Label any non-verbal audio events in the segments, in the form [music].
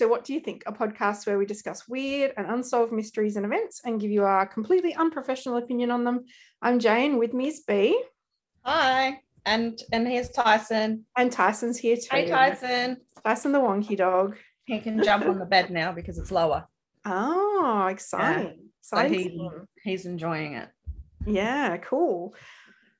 So What Do You Think, a podcast where we discuss weird and unsolved mysteries and events and give you our completely unprofessional opinion on them. I'm Jane, with me is B. Hi. And and here's Tyson. And Tyson's here too. Hey Tyson. Tyson the wonky dog. He can jump on the bed now because it's lower. Oh, exciting. So exciting. he, he's enjoying it. Yeah, cool.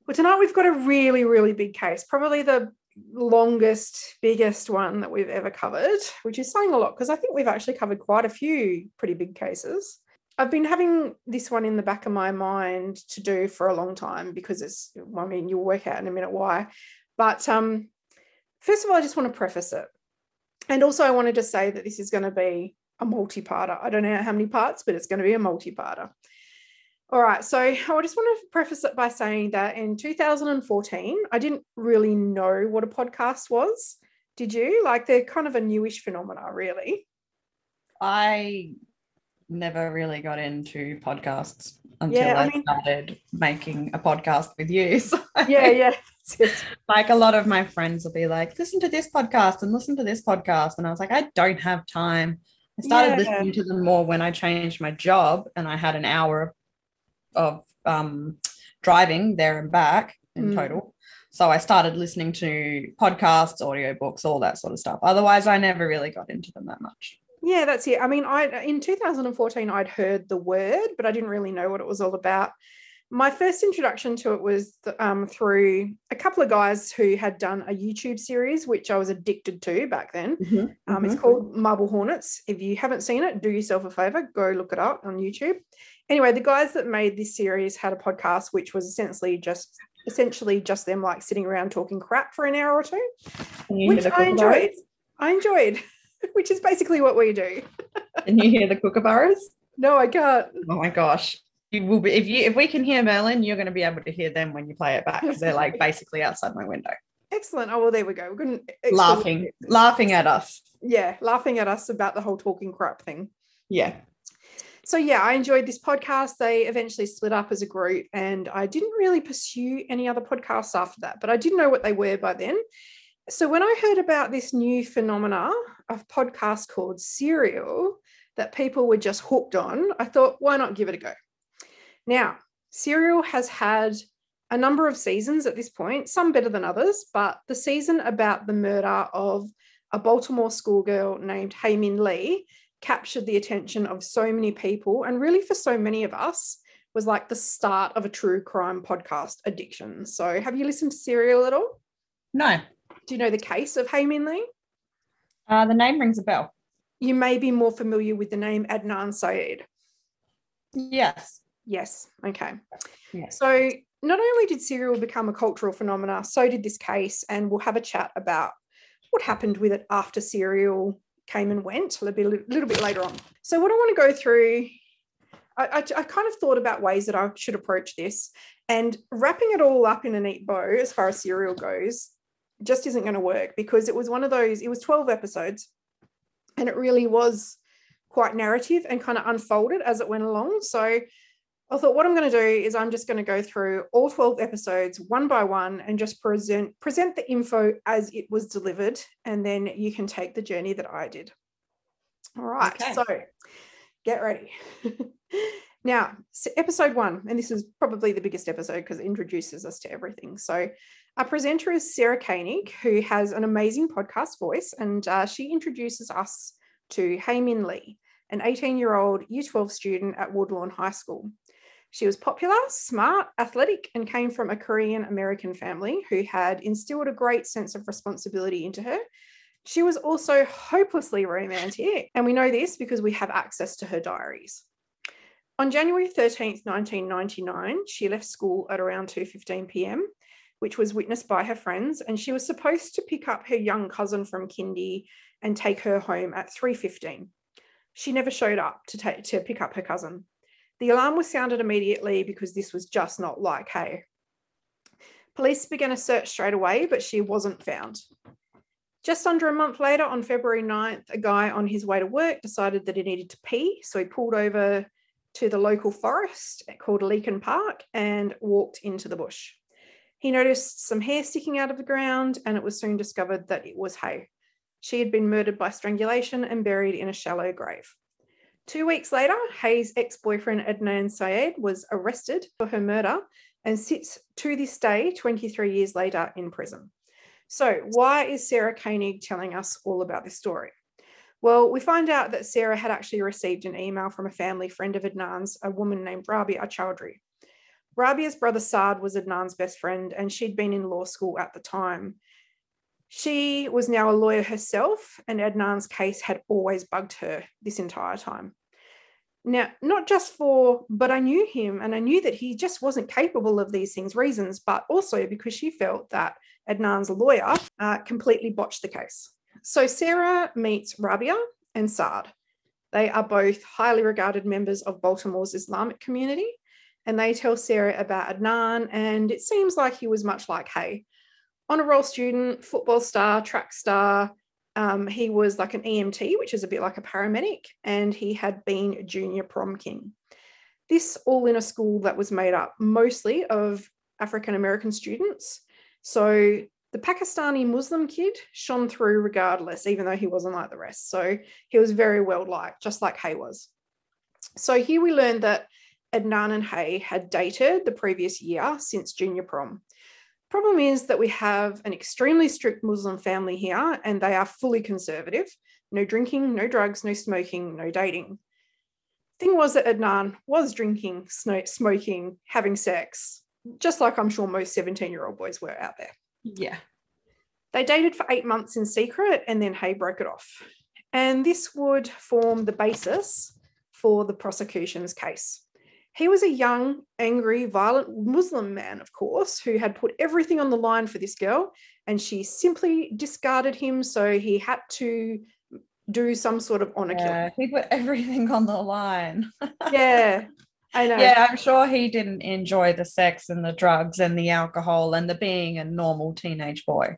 Well, tonight we've got a really, really big case, probably the longest, biggest one that we've ever covered, which is saying a lot because I think we've actually covered quite a few pretty big cases. I've been having this one in the back of my mind to do for a long time because it's, I mean, you'll work out in a minute why. But um, first of all, I just want to preface it. And also, I wanted to say that this is going to be a multi parter. I don't know how many parts, but it's going to be a multi parter. All right, so [laughs] I just want to preface it by saying that in 2014, I didn't really know what a podcast was. Did you? Like they're kind of a newish phenomena, really. I never really got into podcasts until Yeah, I I, mean- started making a podcast with you. [laughs] So, Yeah, yeah. [laughs] like a lot of my friends will be like, listen to this podcast and listen to this podcast. And I was like, I don't have time. I started Yeah. listening to them more when I changed my job and I had an hour of um, driving there and back in Mm. total. So I started listening to podcasts, audiobooks, all that sort of stuff. Otherwise, I never really got into them that much. Yeah, that's it. I mean, I in 2014 I'd heard the word, but I didn't really know what it was all about. My first introduction to it was um, through a couple of guys who had done a YouTube series, which I was addicted to back then. Um, It's Mhm. called Marble Hornets. If you haven't seen it, do yourself a favor, go look it up on YouTube. Anyway, the guys that made this series had a podcast which was essentially just essentially just them like sitting around talking crap for an hour or two, Can you hear which I enjoyed. I enjoyed, [laughs] which is basically what we do. Can you hear the kookaburras? [laughs] No, I can't. Oh my gosh. You will be if you if we can hear Merlin, you're going to be able to hear them when you play it back because they're like [laughs] basically outside my window, Excellent. Oh well, there we go. We're going laughing, laughing at us. Yeah, laughing at us about the whole talking crap thing. Yeah. So yeah, I enjoyed this podcast. They eventually split up as a group, and I didn't really pursue any other podcasts after that, but I did know what they were by then. So when I heard about this new phenomena of podcast called Serial that people were just hooked on, I thought, why not give it a go? Now, Serial has had a number of seasons at this point, some better than others, but the season about the murder of a Baltimore schoolgirl named Hae Min Lee captured the attention of so many people and really for so many of us was like the start of a true crime podcast addiction. So have you listened to Serial at all? No. Do you know the case of Hae Min Lee? Uh, the name rings a bell. You may be more familiar with the name Adnan Syed. Yes. Yes. Okay. Yes. So not only did Serial become a cultural phenomena, so did this case, and we'll have a chat about what happened with it after Serial came and went a little bit, little bit later on. So what I want to go through, I, I, I kind of thought about ways that I should approach this, and wrapping it all up in a neat bow as far as Serial goes just isn't going to work because it was one of those. It was twelve episodes, and it really was quite narrative and kind of unfolded as it went along. So I thought what I'm going to do is I'm just going to go through all 12 episodes one by one and just present present the info as it was delivered and then you can take the journey that I did. All right. Okay. So get ready. [laughs] now, so episode 1 and this is probably the biggest episode because it introduces us to everything. So our presenter is Sarah Koenig who has an amazing podcast voice and uh, she introduces us to Hae Min Lee, an 18-year-old Year 12 student at Woodlawn High School. She was popular, smart, athletic, and came from a Korean American family who had instilled a great sense of responsibility into her. She was also hopelessly romantic, and we know this because we have access to her diaries. On January 13th, 1999, she left school at around 2:15 p.m., which was witnessed by her friends, and she was supposed to pick up her young cousin from kindy and take her home at 3:15. She never showed up to take to pick up her cousin. The alarm was sounded immediately because this was just not like Hae. Police began a search straight away, but she wasn't found. Just under a month later, on February 9th, a guy on his way to work decided that he needed to pee. So he pulled over to the local forest called Leakin Park and walked into the bush. He noticed some hair sticking out of the ground, and it was soon discovered that it was Hae. She had been murdered by strangulation and buried in a shallow grave. Two weeks later, Hae's ex boyfriend Adnan Syed was arrested for her murder and sits to this day, 23 years later, in prison. So, why is Sarah Koenig telling us all about this story? Well, we find out that Sarah had actually received an email from a family friend of Adnan's, a woman named Rabia Chaudry. Rabia's brother Saad was Adnan's best friend, and she'd been in law school at the time. She was now a lawyer herself, and Adnan's case had always bugged her this entire time. Now, not just for, but I knew him and I knew that he just wasn't capable of these things, reasons, but also because she felt that Adnan's lawyer uh, completely botched the case. So Sarah meets Rabia and Saad. They are both highly regarded members of Baltimore's Islamic community, and they tell Sarah about Adnan, and it seems like he was much like Hae. Honor roll student, football star, track star, um, he was like an EMT, which is a bit like a paramedic, and he had been junior prom king. This all in a school that was made up mostly of African American students. So the Pakistani Muslim kid shone through regardless, even though he wasn't like the rest. So he was very well liked, just like Hae was. So here we learned that Adnan and Hae had dated the previous year since junior prom. Problem is that we have an extremely strict Muslim family here, and they are fully conservative. No drinking, no drugs, no smoking, no dating. Thing was that Adnan was drinking, smoking, having sex, just like I'm sure most 17 year old boys were out there. Yeah. They dated for eight months in secret, and then Hae broke it off. And this would form the basis for the prosecution's case. He was a young, angry, violent Muslim man, of course, who had put everything on the line for this girl, and she simply discarded him. So he had to do some sort of honor yeah, He put everything on the line. [laughs] yeah. I know. Yeah, I'm sure he didn't enjoy the sex and the drugs and the alcohol and the being a normal teenage boy.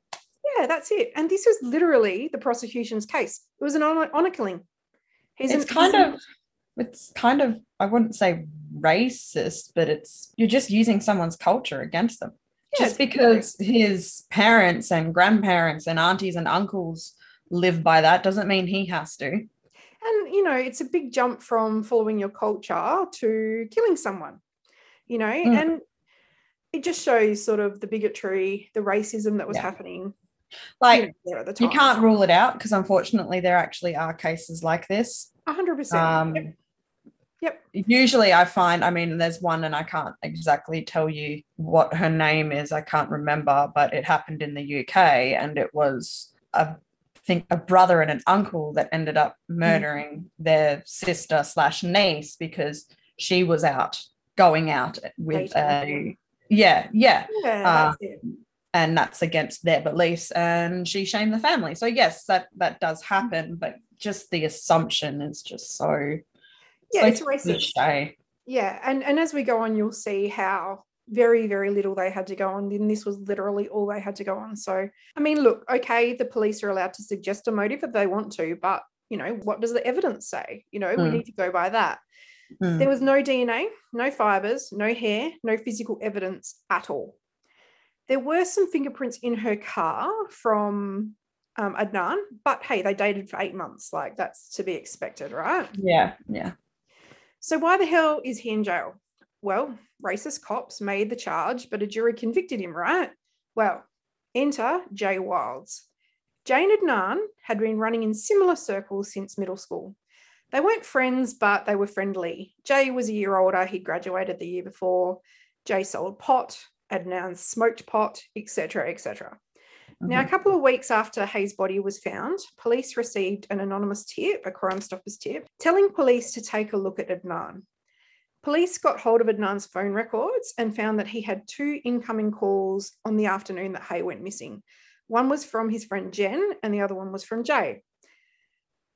Yeah, that's it. And this is literally the prosecution's case. It was an honor, honor killing. He's it's an, kind of it's kind of I wouldn't say racist, but it's you're just using someone's culture against them. Yeah, just because his parents and grandparents and aunties and uncles live by that doesn't mean he has to. And you know, it's a big jump from following your culture to killing someone. You know, mm. and it just shows sort of the bigotry, the racism that was yeah. happening. Like you can't rule it out because unfortunately there actually are cases like this. hundred um, percent. Yep. Usually I find, I mean, there's one and I can't exactly tell you what her name is. I can't remember, but it happened in the UK and it was a I think a brother and an uncle that ended up mm. murdering mm. their sister slash niece because she was out going out with a yeah yeah, yeah uh, and that's against their beliefs and she shamed the family so yes that that does happen but just the assumption is just so yeah, it's, like it's racist. Yeah, and and as we go on, you'll see how very very little they had to go on and this was literally all they had to go on so i mean look okay the police are allowed to suggest a motive if they want to but you know what does the evidence say you know mm. we hmm. need to go by that mm. there was no dna no fibers no hair no physical evidence at all there were some fingerprints in her car from um, adnan but hey they dated for eight months like that's to be expected right yeah yeah so, why the hell is he in jail? Well, racist cops made the charge, but a jury convicted him, right? Well, enter Jay Wilds. Jane and Adnan had been running in similar circles since middle school. They weren't friends, but they were friendly. Jay was a year older, he graduated the year before. Jay sold pot, Adnan smoked pot, etc., etc. Now, a mm-hmm. couple of weeks after Hae's body was found, police received an anonymous tip, a Crime Stoppers tip, telling police to take a look at Adnan. Police got hold of Adnan's phone records and found that he had two incoming calls on the afternoon that Hae went missing. One was from his friend Jen, and the other one was from Jay.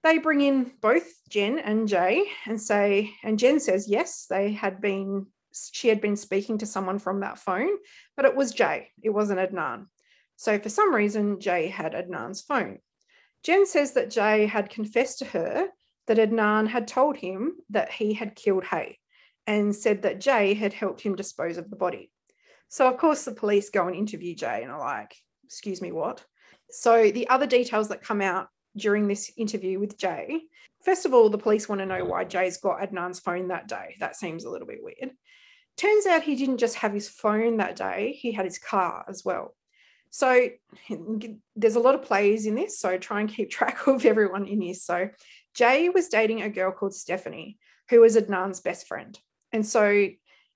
They bring in both Jen and Jay and say, and Jen says, yes, they had been, she had been speaking to someone from that phone, but it was Jay, it wasn't Adnan. So for some reason, Jay had Adnan's phone. Jen says that Jay had confessed to her that Adnan had told him that he had killed Hae and said that Jay had helped him dispose of the body. So, of course, the police go and interview Jay and are like, Excuse me, what? So, the other details that come out during this interview with Jay. First of all, the police want to know why Jay's got Adnan's phone that day. That seems a little bit weird. Turns out he didn't just have his phone that day, he had his car as well. So [laughs] there's a lot of players in this. So try and keep [laughs] track of everyone in this. So Jay was dating a girl called Stephanie, who was Adnan's best friend. And so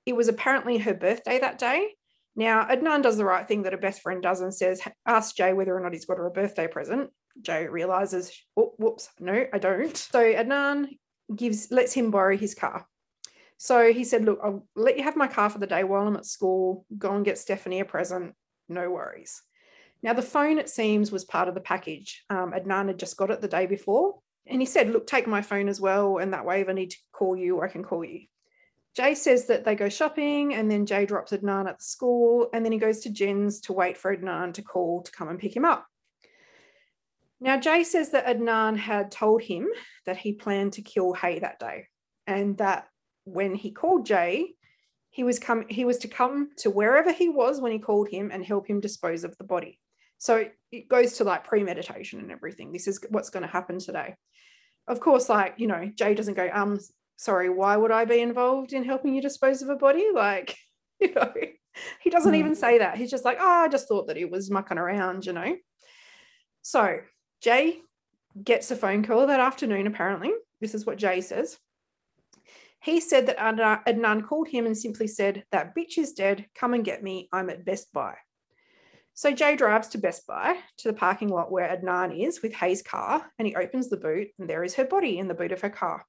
it was apparently her birthday that day. Now, Adnan does the right thing that a best friend does and says, ask Jay whether or not he's got her a birthday present. Jay realizes, oh, whoops, no, I don't. [laughs] So Adnan gives lets him borrow his car. So he said, look, I'll let you have my car for the day while I'm at school. Go and get Stephanie a present. No worries. Now, the phone, it seems, was part of the package. Um, Adnan had just got it the day before. And he said, Look, take my phone as well. And that way, if I need to call you, I can call you. Jay says that they go shopping and then Jay drops Adnan at the school and then he goes to Jen's to wait for Adnan to call to come and pick him up. Now, Jay says that Adnan had told him that he planned to kill Hae that day and that when he called Jay, he was come he was to come to wherever he was when he called him and help him dispose of the body. So it goes to like premeditation and everything. This is what's going to happen today. Of course, like, you know, Jay doesn't go, um, sorry, why would I be involved in helping you dispose of a body? [laughs] Like, you know, he doesn't mm. even say that. He's just like, oh, I just thought that he was mucking around, you know. So Jay gets a phone call that afternoon, apparently. This is what Jay says. He said that Adnan called him and simply said, That bitch is dead. Come and get me. I'm at Best Buy. So Jay drives to Best Buy to the parking lot where Adnan is with Hae's car, and he opens the boot, and there is her body in the boot of her car.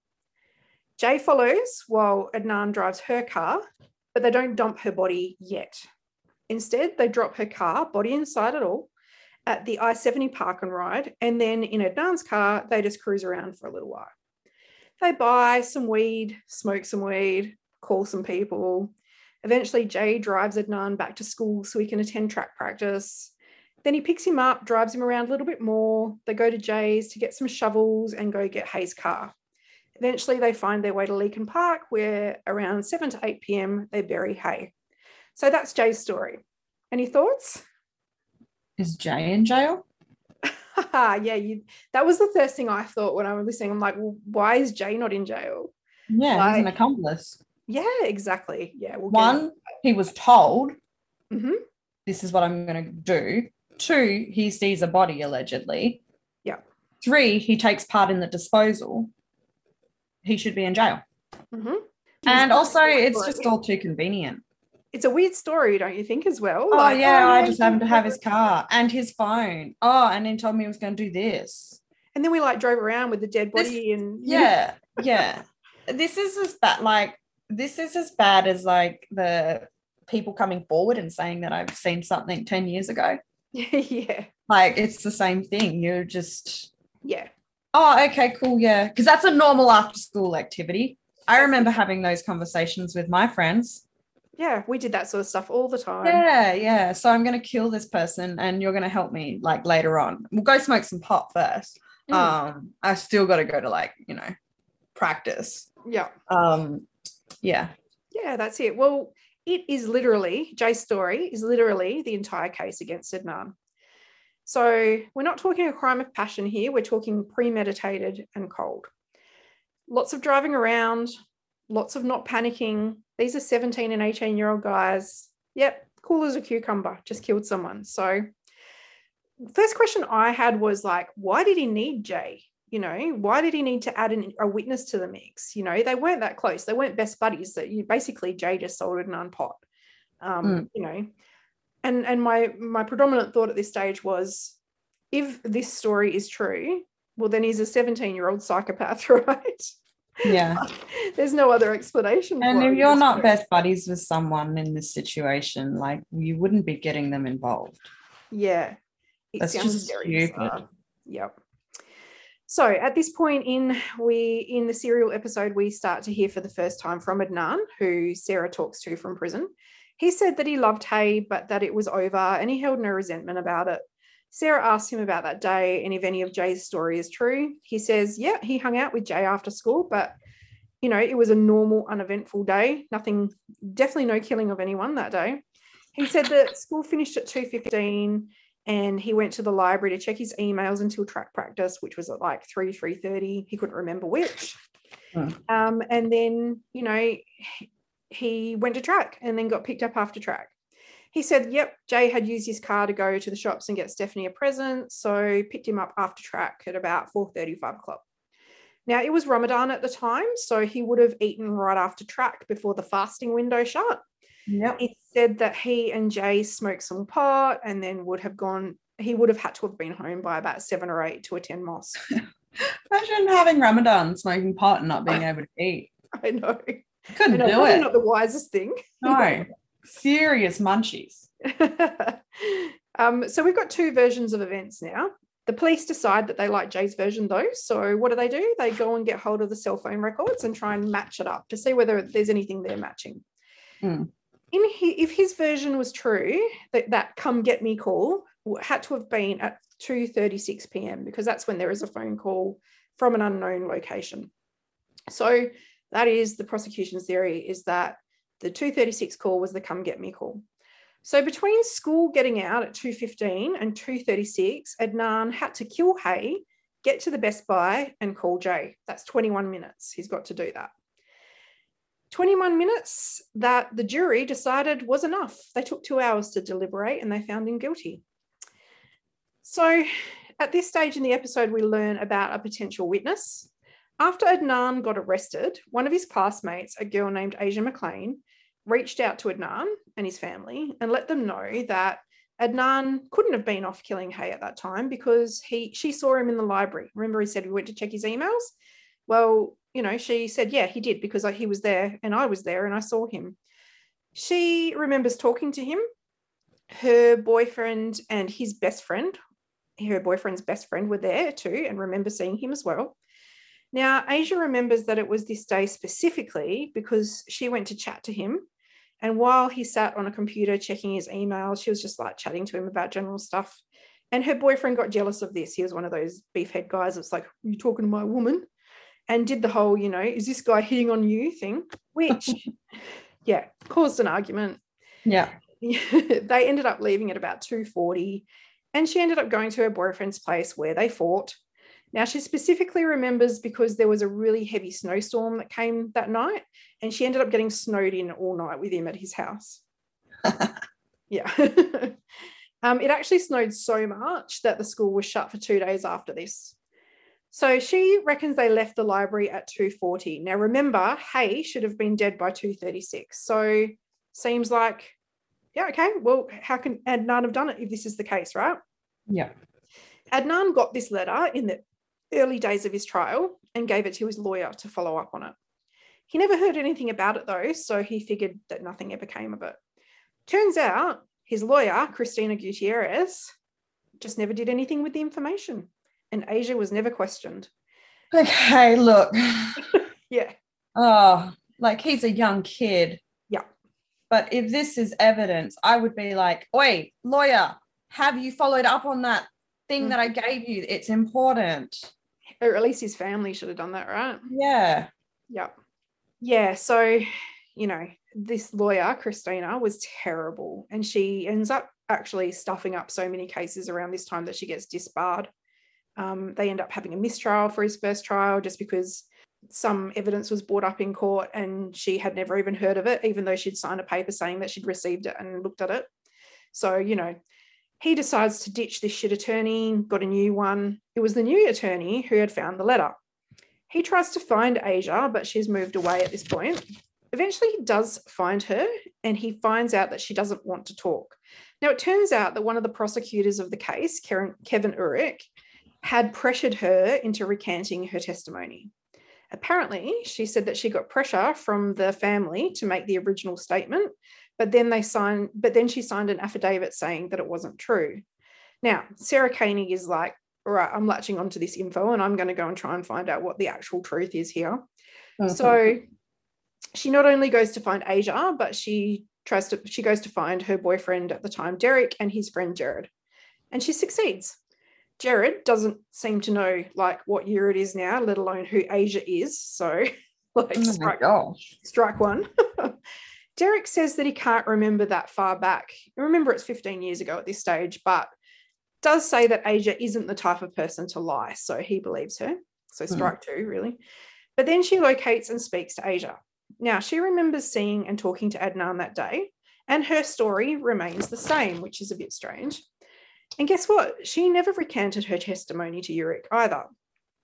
Jay follows while Adnan drives her car, but they don't dump her body yet. Instead, they drop her car, body inside it all, at the I 70 park and ride, and then in Adnan's car, they just cruise around for a little while. They buy some weed, smoke some weed, call some people, Eventually, Jay drives Adnan back to school so he can attend track practice. Then he picks him up, drives him around a little bit more. They go to Jay's to get some shovels and go get Hae's car. Eventually, they find their way to Leakin Park, where around 7 to 8 p.m., they bury Hae. So that's Jay's story. Any thoughts? Is Jay in jail? [laughs] yeah, you, that was the first thing I thought when I was listening. I'm like, well, why is Jay not in jail? Yeah, like, he's an accomplice. Yeah, exactly. Yeah. We'll One, he was told, mm-hmm. this is what I'm going to do. Two, he sees a body allegedly. Yeah. Three, he takes part in the disposal. He should be in jail. Mm-hmm. And also, it's just all too convenient. It's a weird story, don't you think, as well? Oh, like, yeah, oh, I just happened to have his car and his phone. Oh, and then told me he was going to do this. And then we like drove around with the dead body this, and [laughs] yeah, yeah. This is as bad like this is as bad as like the people coming forward and saying that I've seen something 10 years ago. [laughs] yeah. Like it's the same thing. You're just yeah. Oh, okay, cool. Yeah. Because that's a normal after school activity. I remember having those conversations with my friends. Yeah, we did that sort of stuff all the time. Yeah, yeah. So I'm going to kill this person and you're going to help me like later on. We'll go smoke some pot first. Mm. Um, I still got to go to like, you know, practice. Yeah. Um, yeah. Yeah, that's it. Well, it is literally, Jay's story is literally the entire case against Adnan. So we're not talking a crime of passion here, we're talking premeditated and cold. Lots of driving around, lots of not panicking. These are 17 and 18 year old guys. Yep, cool as a cucumber, just killed someone. So, first question I had was like, why did he need Jay? you know why did he need to add an, a witness to the mix you know they weren't that close they weren't best buddies that you basically jay just sold Adnan pot um, mm. you know and and my my predominant thought at this stage was if this story is true well then he's a 17 year old psychopath [laughs] right yeah. [laughs] There's no other explanation and if you're not best buddies with someone in this situation like you wouldn't be getting them involved. Yeah. It that's just stupid. yep. So at this point in we in the serial episode, we start to hear for the first time from Adnan, who Sarah talks to from prison. He said that he loved Hae, but that it was over, and he held no resentment about it. Sarah asks him about that day and if any of Jay's story is true. He says, yeah, he hung out with Jay after school, but you know, it was a normal, uneventful day. Nothing, definitely no killing of anyone that day. He said that school finished at 2.15 and he went to the library to check his emails until track practice, which was at like 3, 3.30. He couldn't remember which. Hmm. Um, and then, you know, he went to track and then got picked up after track. He said, yep, Jay had used his car to go to the shops and get Stephanie a present. So picked him up after track at about 4.30, 5 o'clock. Now, it was Ramadan at the time, so he would have eaten right after track before the fasting window shut. Yep. It said that he and Jay smoked some pot and then would have gone, he would have had to have been home by about seven or eight to attend mosque. [laughs] Imagine having Ramadan, smoking pot, and not being able to eat. [laughs] I know. Couldn't I know, do probably it. not the wisest thing. No. [laughs] Serious munchies. [laughs] um, so we've got two versions of events now. The police decide that they like Jay's version though. So what do they do? They go and get hold of the cell phone records and try and match it up to see whether there's anything they're matching. Hmm. In if his version was true, that, that come get me call had to have been at 2:36 p.m. because that's when there is a phone call from an unknown location. So that is the prosecution's theory is that the 236 call was the come get me call. So between school getting out at 2.15 and 2.36, Adnan had to kill Hae, get to the Best Buy and call Jay. That's 21 minutes. He's got to do that. 21 minutes that the jury decided was enough. They took two hours to deliberate and they found him guilty. So at this stage in the episode, we learn about a potential witness. After Adnan got arrested, one of his classmates, a girl named Asia McClain, reached out to Adnan and his family and let them know that Adnan couldn't have been off killing Hae at that time because he she saw him in the library. Remember, he said he went to check his emails. Well, you know, she said, yeah, he did because he was there and I was there and I saw him. She remembers talking to him. Her boyfriend and his best friend, her boyfriend's best friend, were there too and remember seeing him as well. Now, Asia remembers that it was this day specifically because she went to chat to him. And while he sat on a computer checking his emails, she was just like chatting to him about general stuff. And her boyfriend got jealous of this. He was one of those beefhead guys that's like, you talking to my woman? And did the whole, you know, is this guy hitting on you thing, which, [laughs] yeah, caused an argument. Yeah. [laughs] they ended up leaving at about 2.40 and she ended up going to her boyfriend's place where they fought now, she specifically remembers because there was a really heavy snowstorm that came that night, and she ended up getting snowed in all night with him at his house. [laughs] yeah. [laughs] um, it actually snowed so much that the school was shut for two days after this. So she reckons they left the library at 2:40. Now remember, Hae should have been dead by 2:36. So seems like, yeah, okay. Well, how can Adnan have done it if this is the case, right? Yeah. Adnan got this letter in the early days of his trial and gave it to his lawyer to follow up on it. He never heard anything about it though, so he figured that nothing ever came of it. Turns out his lawyer, Christina Gutierrez, just never did anything with the information, and Asia was never questioned. Okay, look. [laughs] Yeah, Oh, like he's a young kid. Yeah. But if this is evidence, I would be like, wait, lawyer, have you followed up on that thing that I mm-hmm. gave you? It's important. Or at least his family should have done that, right? Yeah. Yeah. Yeah. So, you know, this lawyer, Christina, was terrible. And she ends up actually stuffing up so many cases around this time that she gets disbarred. Um, they end up having a mistrial for his first trial just because some evidence was brought up in court and she had never even heard of it, even though she'd signed a paper saying that she'd received it and looked at it. So, you know, he decides to ditch this shit attorney, got a new one. It was the new attorney who had found the letter. He tries to find Asia, but she's moved away at this point. Eventually, he does find her and he finds out that she doesn't want to talk. Now, it turns out that one of the prosecutors of the case, Kevin Urick, had pressured her into recanting her testimony. Apparently, she said that she got pressure from the family to make the original statement, but then they signed, but then she signed an affidavit saying that it wasn't true. Now, Sarah Koenig is like, all right, I'm latching onto this info and I'm going to go and try and find out what the actual truth is here. So mm-hmm. she not only goes to find Asia, but she tries to she goes to find her boyfriend at the time, Derek, and his friend Jared. And she succeeds. Jared doesn't seem to know like what year it is now, let alone who Asia is. So [laughs] like Oh strike, strike one. [laughs] Derek says that he can't remember that far back. Remember, it's 15 years ago at this stage, but does say that Asia isn't the type of person to lie. So he believes her. So Hmm. strike two, really. But then she locates and speaks to Asia. Now, she remembers seeing and talking to Adnan that day, and her story remains the same, which is a bit strange. And guess what? She never recanted her testimony to Urick either.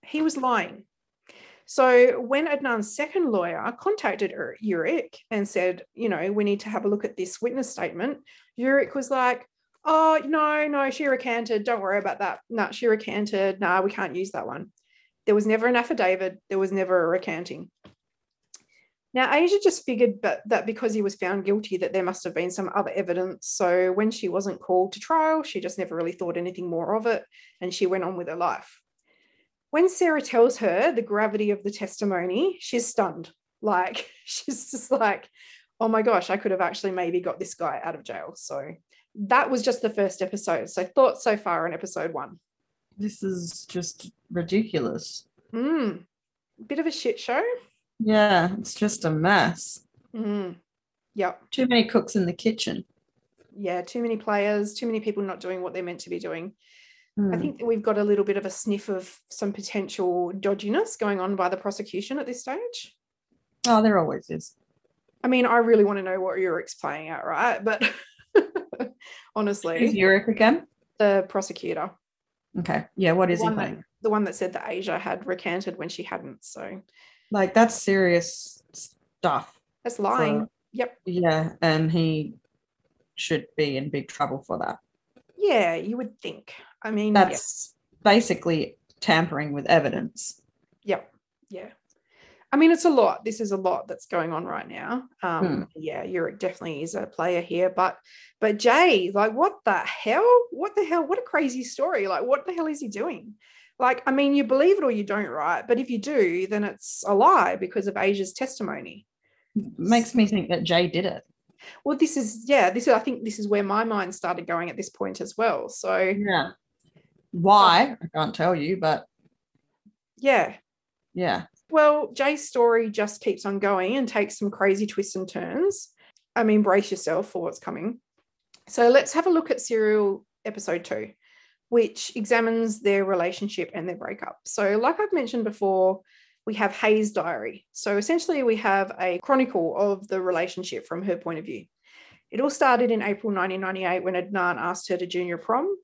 He was lying. So when Adnan's second lawyer contacted er, Ur- Urick and said, you know, we need to have a look at this witness statement, Urick was like, oh, no, no, she recanted. Don't worry about that. No, she recanted. No, we can't use that one. There was never an affidavit. There was never a recanting. Now, Asia just figured that because he was found guilty, that there must have been some other evidence. So when she wasn't called to trial, she just never really thought anything more of it, and she went on with her life. When Sarah tells her the gravity of the testimony, she's stunned. Like [laughs] she's just like, "Oh my gosh, I could have actually maybe got this guy out of jail." So that was just the first episode. So thoughts so far on episode one. This is just ridiculous. Mm, bit of a shit show. Yeah, it's just a mess. Mm, yep. Too many cooks in the kitchen. Yeah, too many players, too many people not doing what they're meant to be doing. I Hmm. think that we've got a little bit of a sniff of some potential dodginess going on by the prosecution at this stage. Oh, there always is. I mean, I really want to know what Urick's playing at, right? But [laughs] honestly, Urick again? the prosecutor, Okay. Yeah, what is the he one, that, playing? the one that said that Asia had recanted when she hadn't. So Like that's serious stuff. that's lying. Yep. Yeah, and he should be in big trouble for that. Yeah, you would think. I mean, yeah. That's basically tampering with evidence. Yep. Yeah. I mean, it's a lot. This is a lot that's going on right now. Um, Yeah, Urick definitely is a player here, but but Jay, like, what the hell? What the hell? What a crazy story! Like, what the hell is he doing? Like, I mean, you believe it or you don't, right? But if you do, then it's a lie because of Asia's testimony. Makes me think that Jay did it. Well, this is yeah. This is I think this is where my mind started going at this point as well. So Yeah. Why? I can't tell you, but yeah, yeah. Well, Jay's story just keeps on going and takes some crazy twists and turns. I mean, brace yourself for what's coming. So let's have a look at Serial episode two, which examines their relationship and their breakup. So, like I've mentioned before, we have Hae's diary. So, essentially, we have a chronicle of the relationship from her point of view. It all started in April 1998 when Adnan asked her to junior prom.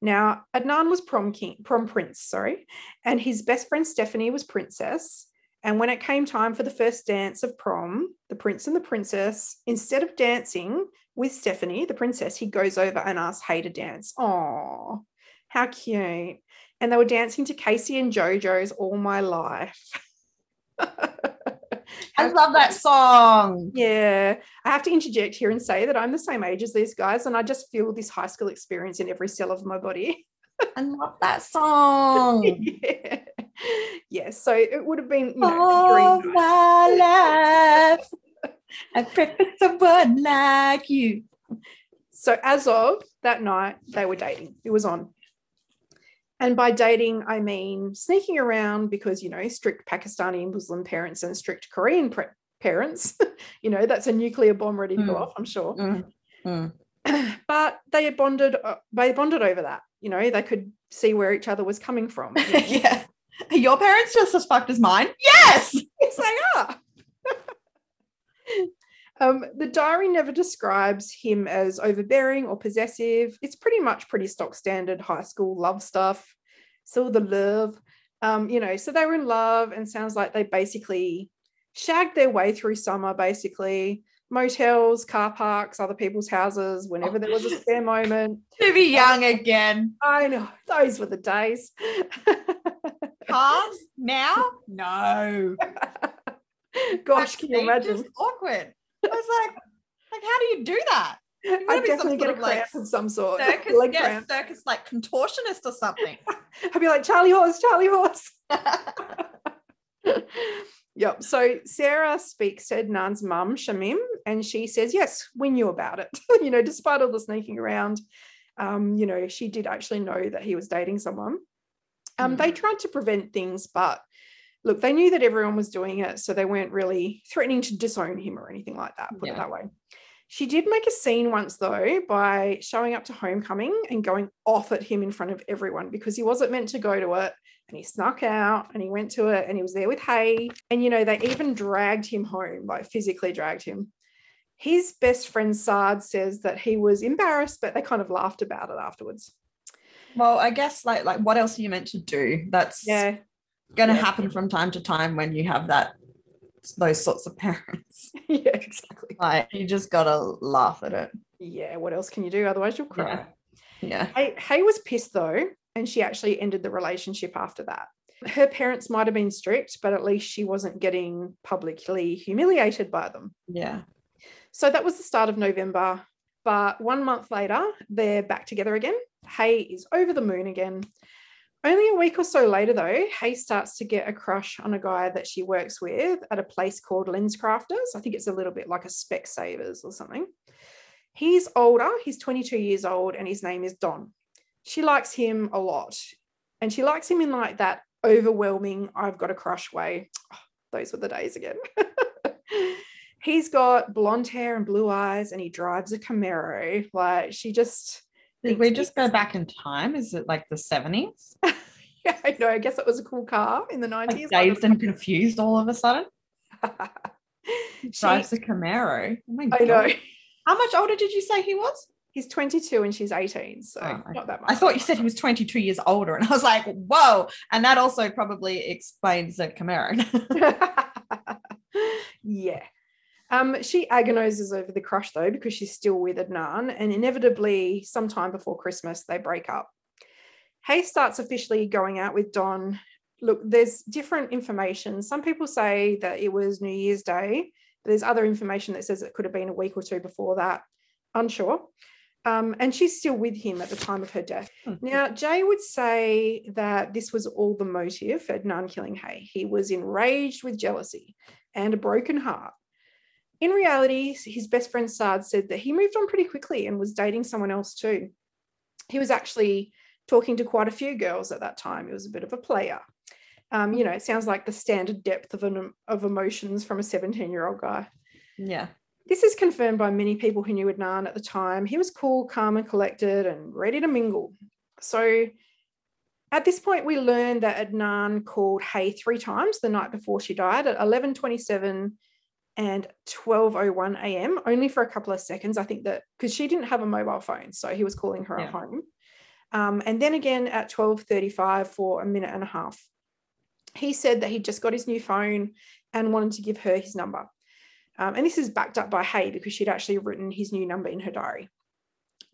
Now, Adnan was prom king, prom prince, sorry, and his best friend Stephanie was princess. And when it came time for the first dance of prom, the prince and the princess, instead of dancing with Stephanie, the princess, he goes over and asks Hae to dance. Oh, how cute. And they were dancing to K-Ci and JoJo's All My Life. [laughs] I love that song. Yeah, I have to interject here and say that I'm the same age as these guys, and I just feel this high school experience in every cell of my body. I love that [laughs] song. yeah. Yes, so it would have been you know, All a dream night. my life, I pray for someone like you. So as of that night, they were dating. It was on. And by dating, I mean sneaking around because, you know, strict Pakistani Muslim parents and strict Korean pre- parents, [laughs] you know, that's a nuclear bomb ready to go Mm. off, I'm sure. Mm, mm. [clears throat] but they bonded, uh, they bonded over that. You know, they could see where each other was coming from. you [laughs] know. yeah. Are your parents just as fucked as mine? Yes. [laughs] yes, they are. Um, the diary never describes him as overbearing or possessive. It's pretty much pretty stock standard high school love stuff. So the love, um, you know, so they were in love, and sounds like they basically shagged their way through summer, basically motels, car parks, other people's houses, whenever there was a [laughs] spare moment. To be young again. I know those were the days. [laughs] Cars now? No. [laughs] Gosh, can you imagine? is awkward. I was like, like, how do you do that? be some definitely get a of, like, of some sort. Circus, [laughs] leg yeah, cramp. circus like contortionist or something. [laughs] I'd be like, Charlie horse, Charlie horse. [laughs] yep. So Sarah speaks to Adnan's mum, Shamim, and she says, yes, we knew about it. you know, despite all the sneaking around, um, you know, she did actually know that he was dating someone. Um, They tried to prevent things, but look, they knew that everyone was doing it. So they weren't really threatening to disown him or anything like that, put Yeah. it that way. She did make a scene once, though, by showing up to homecoming and going off at him in front of everyone because he wasn't meant to go to it. And he snuck out and he went to it and he was there with Hae. And, you know, they even dragged him home, like physically dragged him. His best friend Saad says that he was embarrassed, but they kind of laughed about it afterwards. Well, I guess like like what else are you meant to do? That's Yeah. Going to Yeah. happen from time to time when you have that those sorts of [laughs] parents. yeah, exactly. Like you just gotta laugh at it. Yeah, what else can you do? Otherwise, you'll cry. Yeah. Hae, Hae was pissed though, and she actually ended the relationship after that. Her parents might have been strict, but at least she wasn't getting publicly humiliated by them. Yeah. So that was the start of November. But one month later, they're back together again. Hae is over the moon again. Only a week or so later, though, Hae starts to get a crush on a guy that she works with at a place called LensCrafters. I think it's a little bit like a Specsavers or something. He's older, he's 22 years old, and his name is Don. She likes him a lot. And she likes him in like that overwhelming, I've got a crush way. Oh, those were the days again. [laughs] he's got blonde hair and blue eyes, and he drives a Camaro. Like she just, Did we just go back in time? Is it like the 70s? [laughs] yeah, I know. I guess it was a cool car in the Like 90s. dazed and confused all of a sudden? [laughs] She- Drives a Camaro. Oh my I know. God. How much older did you say he was? He's 22 and she's 18, so Oh, not that much. I thought you said he was 22 years older, and I was like, whoa. And that also probably explains the Camaro. [laughs] yeah. Um, she agonizes over the crush though, because she's still with Adnan, and inevitably, sometime before Christmas, they break up. Hae starts officially going out with Don. Look, there's different information. Some people say that it was New Year's Day, but there's other information that says it could have been a week or two before that. Unsure. Um, and she's still with him at the time of her death. Now, Jay would say that this was all the motive for Adnan killing Hae. He was enraged with jealousy and a broken heart. In reality, his best friend Saad said that he moved on pretty quickly and was dating someone else too. He was actually talking to quite a few girls at that time. He was a bit of a player. Um, you know, it sounds like the standard depth of, an, of emotions from a 17 year old guy. yeah. This is confirmed by many people who knew Adnan at the time. He was cool, calm, and collected and ready to mingle. So at this point, we learned that Adnan called Hae three times the night before she died at 11:27 and 12:01 a.m. only for a couple of seconds. I think that because she didn't have a mobile phone, so he was calling her Yeah. at home. Um, and then again at 12:35 for a minute and a half. He said that he'd just got his new phone and wanted to give her his number. Um, and this is backed up by Hae because she'd actually written his new number in her diary.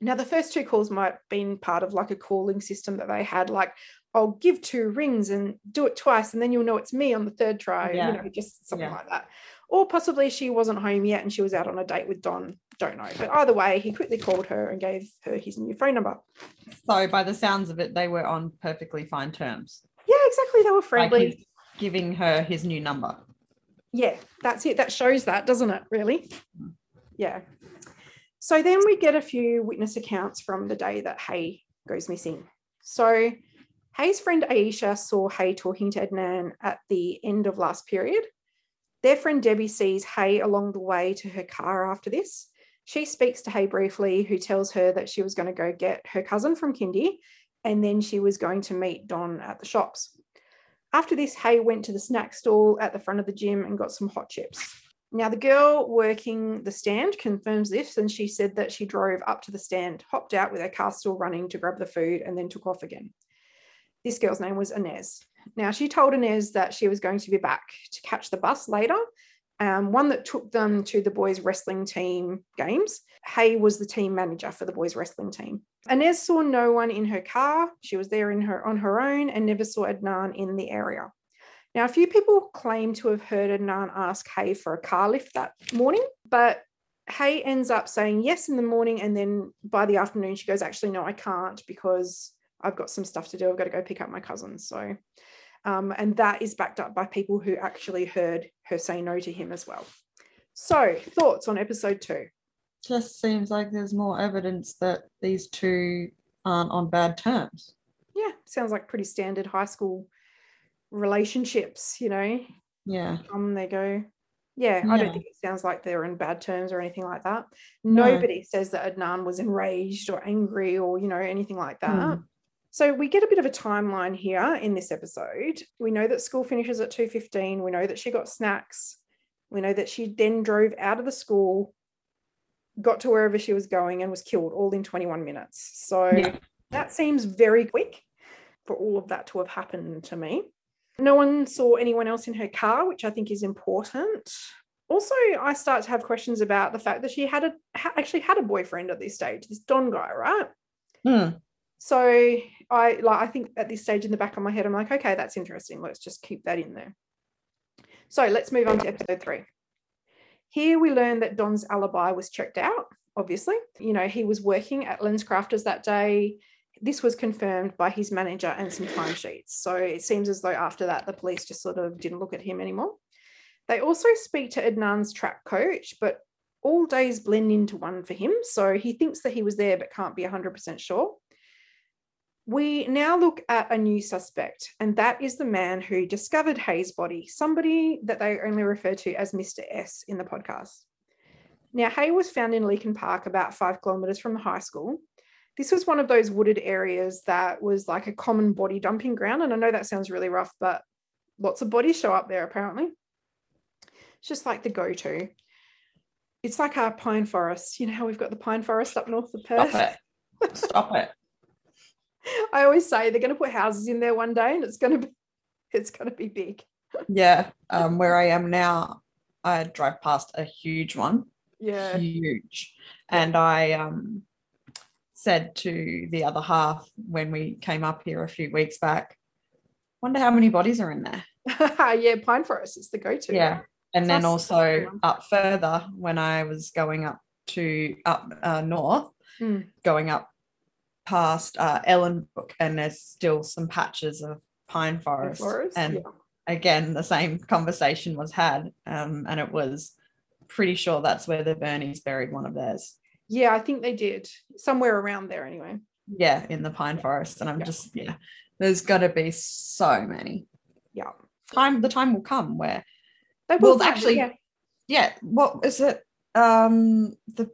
Now, the first two calls might have been part of like a calling system that they had, like, I'll give two rings and do it twice, and then you'll know it's me on the third try, Yeah. you know, just something Yeah. like that. Or possibly she wasn't home yet and she was out on a date with Don. Don't know. But either way, he quickly called her and gave her his new phone number. So by the sounds of it, they were on perfectly fine terms. Yeah, exactly. They were Like friendly. he's giving her his new number. yeah, that's it. That shows that, doesn't it? Really? Mm. Yeah. So then we get a few witness accounts from the day that Hae goes missing. So Hae's friend Aisha saw Hae talking to Adnan at the end of last period. Their friend Debbie sees Hae along the way to her car after this. She speaks to Hae briefly, who tells her that she was going to go get her cousin from Kindy and then she was going to meet Don at the shops. After this, Hae went to the snack stall at the front of the gym and got some hot chips. Now, the girl working the stand confirms this, and she said that she drove up to the stand, hopped out with her car still running to grab the food, and then took off again. This girl's name was Inez. Now, she told Inez that she was going to be back to catch the bus later, um, one that took them to the boys' wrestling team games. Hae was the team manager for the boys' wrestling team. Inez saw no one in her car. She was there in her on her own and never saw Adnan in the area. Now, a few people claim to have heard Adnan ask Hae for a car lift that morning, but Hae ends up saying yes in the morning, and then by the afternoon she goes, "Actually, no, I can't because I've got some stuff to do. I've got to go pick up my cousin." So, um, and that is backed up by people who actually heard her say no to him as well. So, thoughts on episode two? Just seems like there's more evidence that these two aren't on bad terms. Yeah, sounds like pretty standard high school relationships. You know, Yeah. um, they go. Yeah, I Yeah. don't think it sounds like they're in bad terms or anything like that. No. Nobody says that Adnan was enraged or angry or, you know, anything like that. Mm. So we get a bit of a timeline here in this episode. We know that school finishes at 2:15. We know that she got snacks. We know that she then drove out of the school, got to wherever she was going and was killed all in 21 minutes. So Yeah. that seems very quick for all of that to have happened to me. No one saw anyone else in her car, which I think is important. Also, I start to have questions about the fact that she had a ha- actually had a boyfriend at this stage, this Don guy, right? Mm. So I like I think at this stage in the back of my head, I'm like, okay, that's interesting. Let's just keep that in there. So let's move on to episode three. Here we learn that Don's alibi was checked out, obviously. You know, he was working at LensCrafters that day. This was confirmed by his manager and some timesheets. So it seems as though after that, the police just sort of didn't look at him anymore. They also speak to Adnan's track coach, but all days blend into one for him. So he thinks that he was there, but can't be 100% sure. We now look at a new suspect, and that is the man who discovered Hae's body, somebody that they only refer to as Mr. S in the podcast. Now, Hae was found in Leakin Park, about five kilometres from the high school. This was one of those wooded areas that was like a common body dumping ground. And I know that sounds really rough, but lots of bodies show up there apparently. It's just like the go to. It's like our pine forest. You know how we've got the pine forest up north of Perth? Stop it. Stop it. [laughs] I always say they're going to put houses in there one day, and it's going to be [laughs] it's going to be big. Yeah. Um, where I am now, I drive past a huge one. Yeah, Huge. And I um said to the other half when we came up here a few weeks back, wonder how many bodies are in there. [laughs] yeah, pine forest is the go-to. Yeah. And then Plus- also up further when I was going up to up uh, north, Mm. going up past uh, Ellenbrook, and there's still some patches of pine forest. forest. And yeah. again, the same conversation was had, um, and it was pretty sure that's where the Birnies buried one of theirs. yeah, I think they did somewhere around there anyway. Yeah, in the pine forest, and I'm Yeah. just yeah. There's got to be so many. Yeah, Time the time will come where they Well, will it, actually- yeah. yeah what is it um the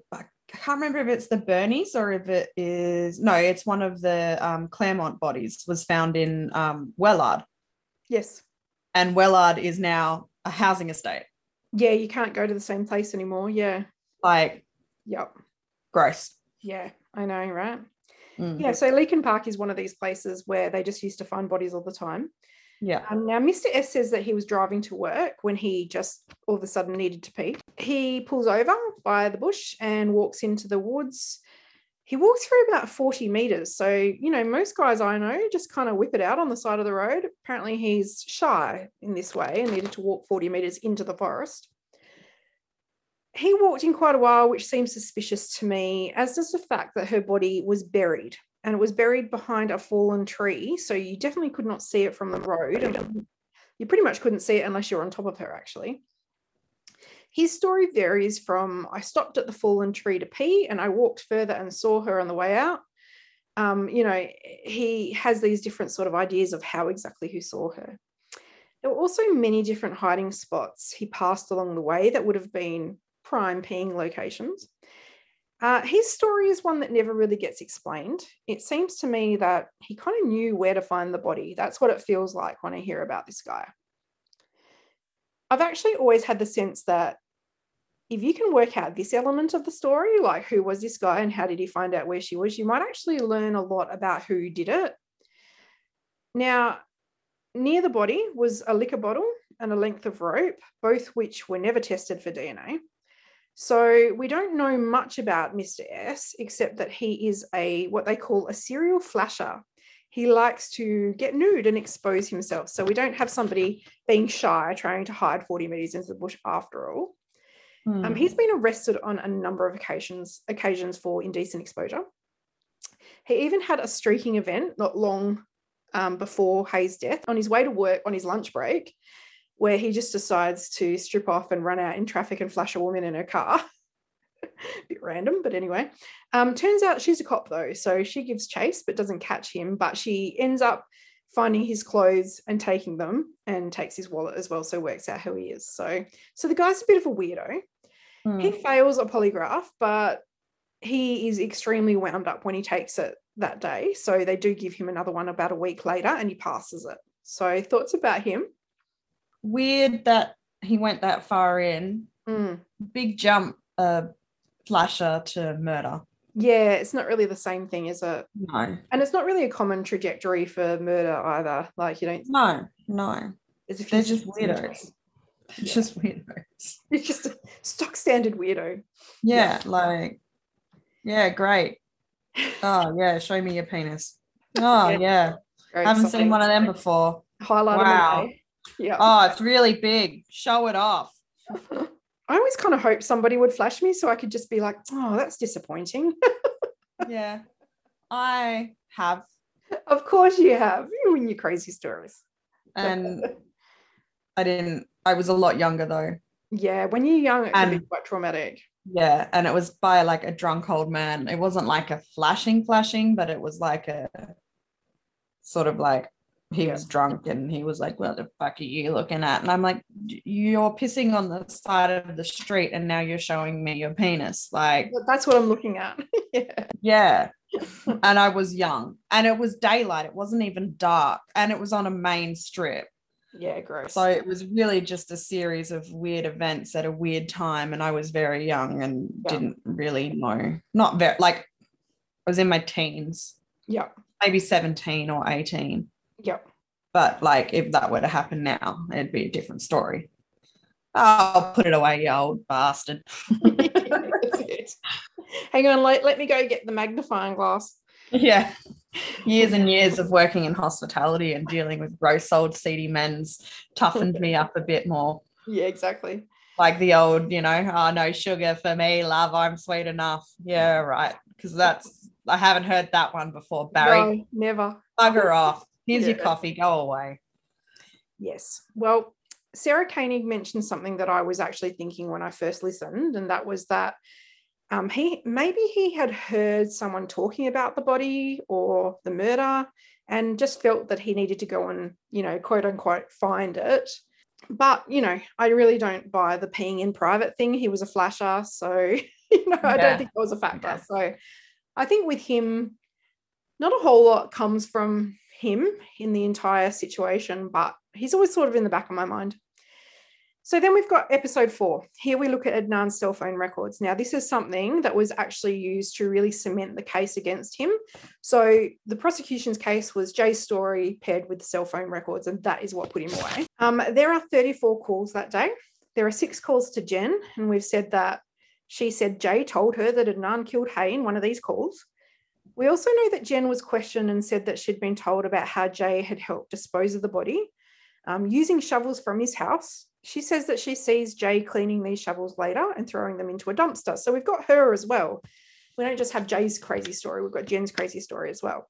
i can't remember if it's the birnies or if it is no it's one of the um claremont bodies was found in um wellard yes, and wellard is now a housing estate yeah. You can't go to the same place anymore. Yeah, like yep, gross yeah. I know, right? Mm. Yeah. So Leakin Park is one of these places where they just used to find bodies all the time. yeah Um, now, Mr. S says that he was driving to work when he just all of a sudden needed to pee. He pulls over by the bush and walks into the woods. He walks for about 40 meters. So, you know, most guys I know just kind of whip it out on the side of the road. Apparently, he's shy in this way and needed to walk 40 meters into the forest. He walked in quite a while, which seems suspicious to me, as does the fact that her body was buried and it was buried behind a fallen tree. So you definitely could not see it from the road. And you pretty much couldn't see it unless you're on top of her, actually. His story varies from I stopped at the fallen tree to pee and I walked further and saw her on the way out. Um, you know, he has these different sort of ideas of how exactly he saw her. There were also many different hiding spots he passed along the way that would have been prime peeing locations. Uh, his story is one that never really gets explained. It seems to me that he kind of knew where to find the body. That's what it feels like when I hear about this guy. I've actually always had the sense that if you can work out this element of the story, like who was this guy and how did he find out where she was, you might actually learn a lot about who did it. Now, near the body was a liquor bottle and a length of rope, both which were never tested for DNA. So we don't know much about Mr. S except that he is a what they call a serial flasher. He likes to get nude and expose himself. So we don't have somebody being shy trying to hide 40 meters into the bush after all. Hmm. Um, he's been arrested on a number of occasions occasions for indecent exposure. He even had a streaking event not long um, before Hae's death on his way to work on his lunch break, where he just decides to strip off and run out in traffic and flash a woman in her car. [laughs] Bit random, but anyway. Um, turns out she's a cop though, so she gives chase but doesn't catch him. But she ends up finding his clothes and taking them and takes his wallet as well. So works out who he is. So so the guy's a bit of a weirdo. Hmm. He fails a polygraph, but he is extremely wound up when he takes it that day. So they do give him another one about a week later and he passes it. So thoughts about him? Weird that he went that far in. Mm. Big jump, uh, flasher to murder. Yeah, it's not really the same thing, is it? No, And it's not really a common trajectory for murder either. Like you don't. no, no. A few They're just steps in between. weirdos. [laughs] Yeah. just weirdos. [laughs] It's just a stock standard weirdo. Yeah, like, yeah, great. Oh yeah, show me your penis. Oh Yeah. yeah, haven't seen one of them before. Highlight Wow. Eh? Yeah. Oh, it's really big. Show it off. [laughs] I always kind of hoped somebody would flash me so I could just be like, oh, that's disappointing. Yeah, I have, of course you have. You and your crazy stories. and I didn't. I was a lot younger though. yeah, when you're young, it can be And- quite traumatic. Yeah, and it was by like a drunk old man. It wasn't like a flashing, flashing, but it was like a sort of like he Yeah. was drunk and he was like, "What the fuck are you looking at?" And I'm like, "You're pissing on the side of the street, and now you're showing me your penis." Like, that's what I'm looking at. [laughs] yeah. yeah. [laughs] and I was young, and it was daylight. It wasn't even dark, and it was on a main strip. Yeah, gross. So it was really just a series of weird events at a weird time. And I was very young and Yeah. didn't really know. Not very, like, I was in my teens, yeah. maybe 17 or 18. Yeah. But like, if that were to happen now, it'd be a different story. I'll put it away, you old bastard. [laughs] Hang on, let, let me go get the magnifying glass. [laughs] yeah. Years and years of working in hospitality and dealing with gross old seedy men's toughened me up a bit more. Yeah, exactly. like the old, you know, oh no sugar for me, love, I'm sweet enough. Yeah, right. Because that's I haven't heard that one before. Barry, No, never. bugger off. Here's your coffee. Go away. Yes. Well, Sarah Koenig mentioned something that I was actually thinking when I first listened, and that was that um, he maybe he had heard someone talking about the body or the murder and just felt that he needed to go and, you know, quote unquote, find it. But, you know, I really don't buy the peeing in private thing. He was a flasher. So, [laughs] you know, I don't think that was a factor. Yeah. So I think with him, not a whole lot comes from him in the entire situation, but he's always sort of in the back of my mind. So then we've got episode four. Here we look at Adnan's cell phone records. Now, this is something that was actually used to really cement the case against him. So the prosecution's case was Jay's story paired with the cell phone records, and that is what put him away. Um, there are 34 calls that day. There are six calls to Jen, and we've said that she said Jay told her that Adnan killed Hae in one of these calls. We also know that Jen was questioned and said that she'd been told about how Jay had helped dispose of the body um, using shovels from his house. She says that she sees Jay cleaning these shovels later and throwing them into a dumpster. So we've got her as well. We don't just have Jay's crazy story, we've got Jen's crazy story as well.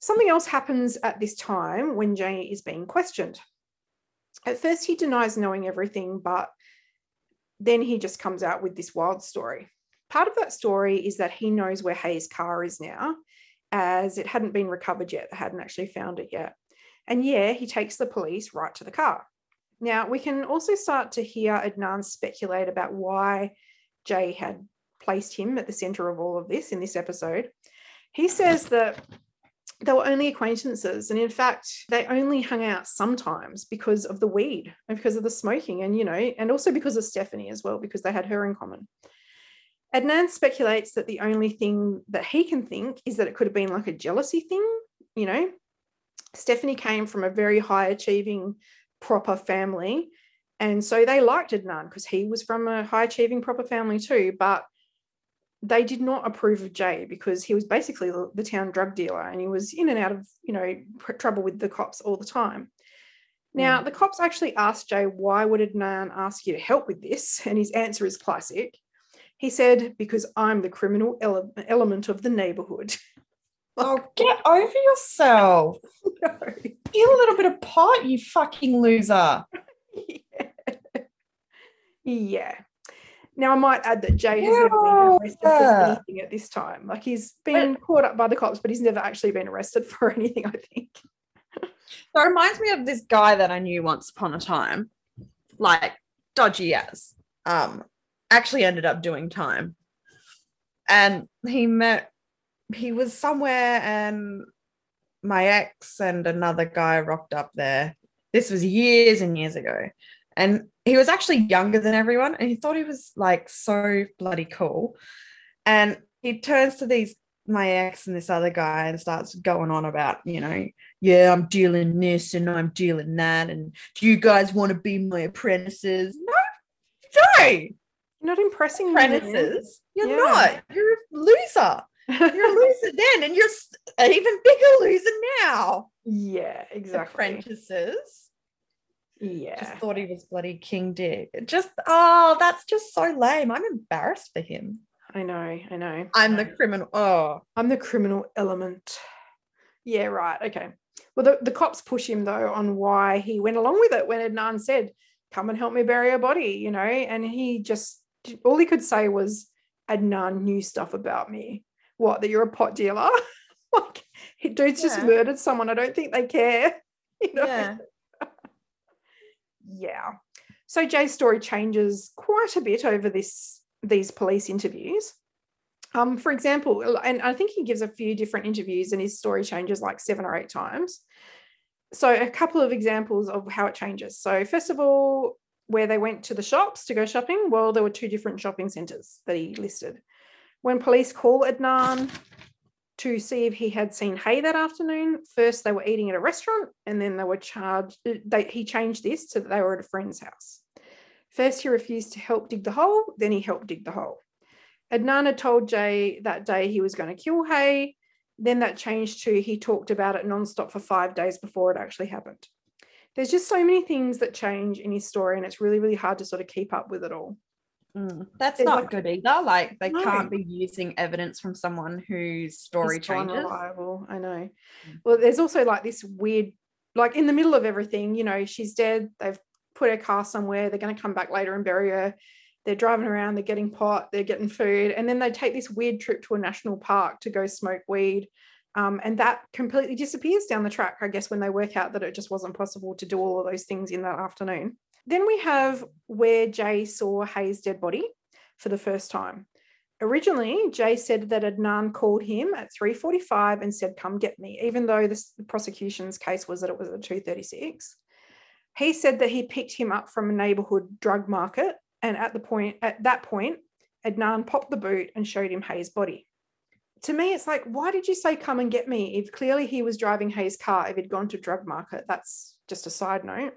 Something else happens at this time when Jay is being questioned. At first, he denies knowing everything, but then he just comes out with this wild story. Part of that story is that he knows where Hae's car is now, as it hadn't been recovered yet. They hadn't actually found it yet. And yeah, he takes the police right to the car. Now, we can also start to hear Adnan speculate about why Jay had placed him at the center of all of this in this episode. He says that they were only acquaintances. And in fact, they only hung out sometimes because of the weed and because of the smoking, and, you know, and also because of Stephanie as well, because they had her in common. Adnan speculates that the only thing that he can think is that it could have been like a jealousy thing, you know. Stephanie came from a very high achieving, proper family. And so they liked Adnan because he was from a high achieving, proper family too. But they did not approve of Jay because he was basically the, town drug dealer and he was in and out of, you know, trouble with the cops all the time. Now, the cops actually asked Jay, why would Adnan ask you to help with this? [laughs] And his answer is classic. He said, because I'm the criminal ele- element of the neighborhood. [laughs] Oh, [laughs] get over yourself. [laughs] No. Feel a little bit of pot, you fucking loser. [laughs] yeah. yeah. Now I might add that Jay has never been arrested for anything at this time. Like he's been caught up by the cops, but he's never actually been arrested for anything, I think. So it reminds me of this guy that I knew once upon a time, like dodgy as. Um, actually ended up doing time. And he met, he was somewhere and my ex and another guy rocked up there. This was years and years ago. And he was actually younger than everyone. And he thought he was like so bloody cool. And he turns to these my ex and this other guy and starts going on about, you know, yeah, I'm dealing this and I'm dealing that. And do you guys want to be my apprentices? No, no. You're not impressing me. Apprentices. You're Yeah. not. You're a loser. You're a loser then, and you're an even bigger loser now. yeah, exactly. Apprentices. Yeah. Just thought he was bloody King Dick. Just oh, that's just so lame. I'm embarrassed for him. I know, I know. I'm the criminal. Oh, I'm the criminal element. Yeah, right. Okay. Well, the, the cops push him though on why he went along with it when Adnan said, Come and help me bury a body, you know, and he just all he could say was Adnan knew stuff about me. What, that you're a pot dealer? [laughs] like he dude's just murdered someone. I don't think they care. [laughs] You know? yeah. yeah. So Jay's story changes quite a bit over this these police interviews. Um, for example, and I think he gives a few different interviews, and his story changes like seven or eight times. So a couple of examples of how it changes. So first of all, where they went to the shops to go shopping, well, there were two different shopping centres that he listed. When police call Adnan to see if he had seen Hae that afternoon, first they were eating at a restaurant, and then they were charged. They, he changed this to that they were at a friend's house. First, he refused to help dig the hole, then he helped dig the hole. Adnan had told Jay that day he was going to kill Hae. Then that changed to he talked about it nonstop for five days before it actually happened. There's just so many things that change in his story, and it's really, really hard to sort of keep up with it all. Mm, That's not like- good either. Like they No. can't be using evidence from someone whose story It's changes. unreliable, I know. Mm. Well, there's also like this weird, like in the middle of everything, you know, she's dead. They've put her car somewhere. They're going to come back later and bury her. They're driving around. They're getting pot. They're getting food, and then they take this weird trip to a national park to go smoke weed. Um, and that completely disappears down the track, I guess, when they work out that it just wasn't possible to do all of those things in that afternoon. Then we have where Jay saw Hae's dead body for the first time. Originally, Jay said that Adnan called him at 3:45 and said, "Come get me," even though the prosecution's case was that it was at 2:36. He said that he picked him up from a neighborhood drug market, and at the point at that point, Adnan popped the boot and showed him Hae's body. To me, it's like, why did you say come and get me? If clearly he was driving Hae's car, if he'd gone to drug market, that's just a side note.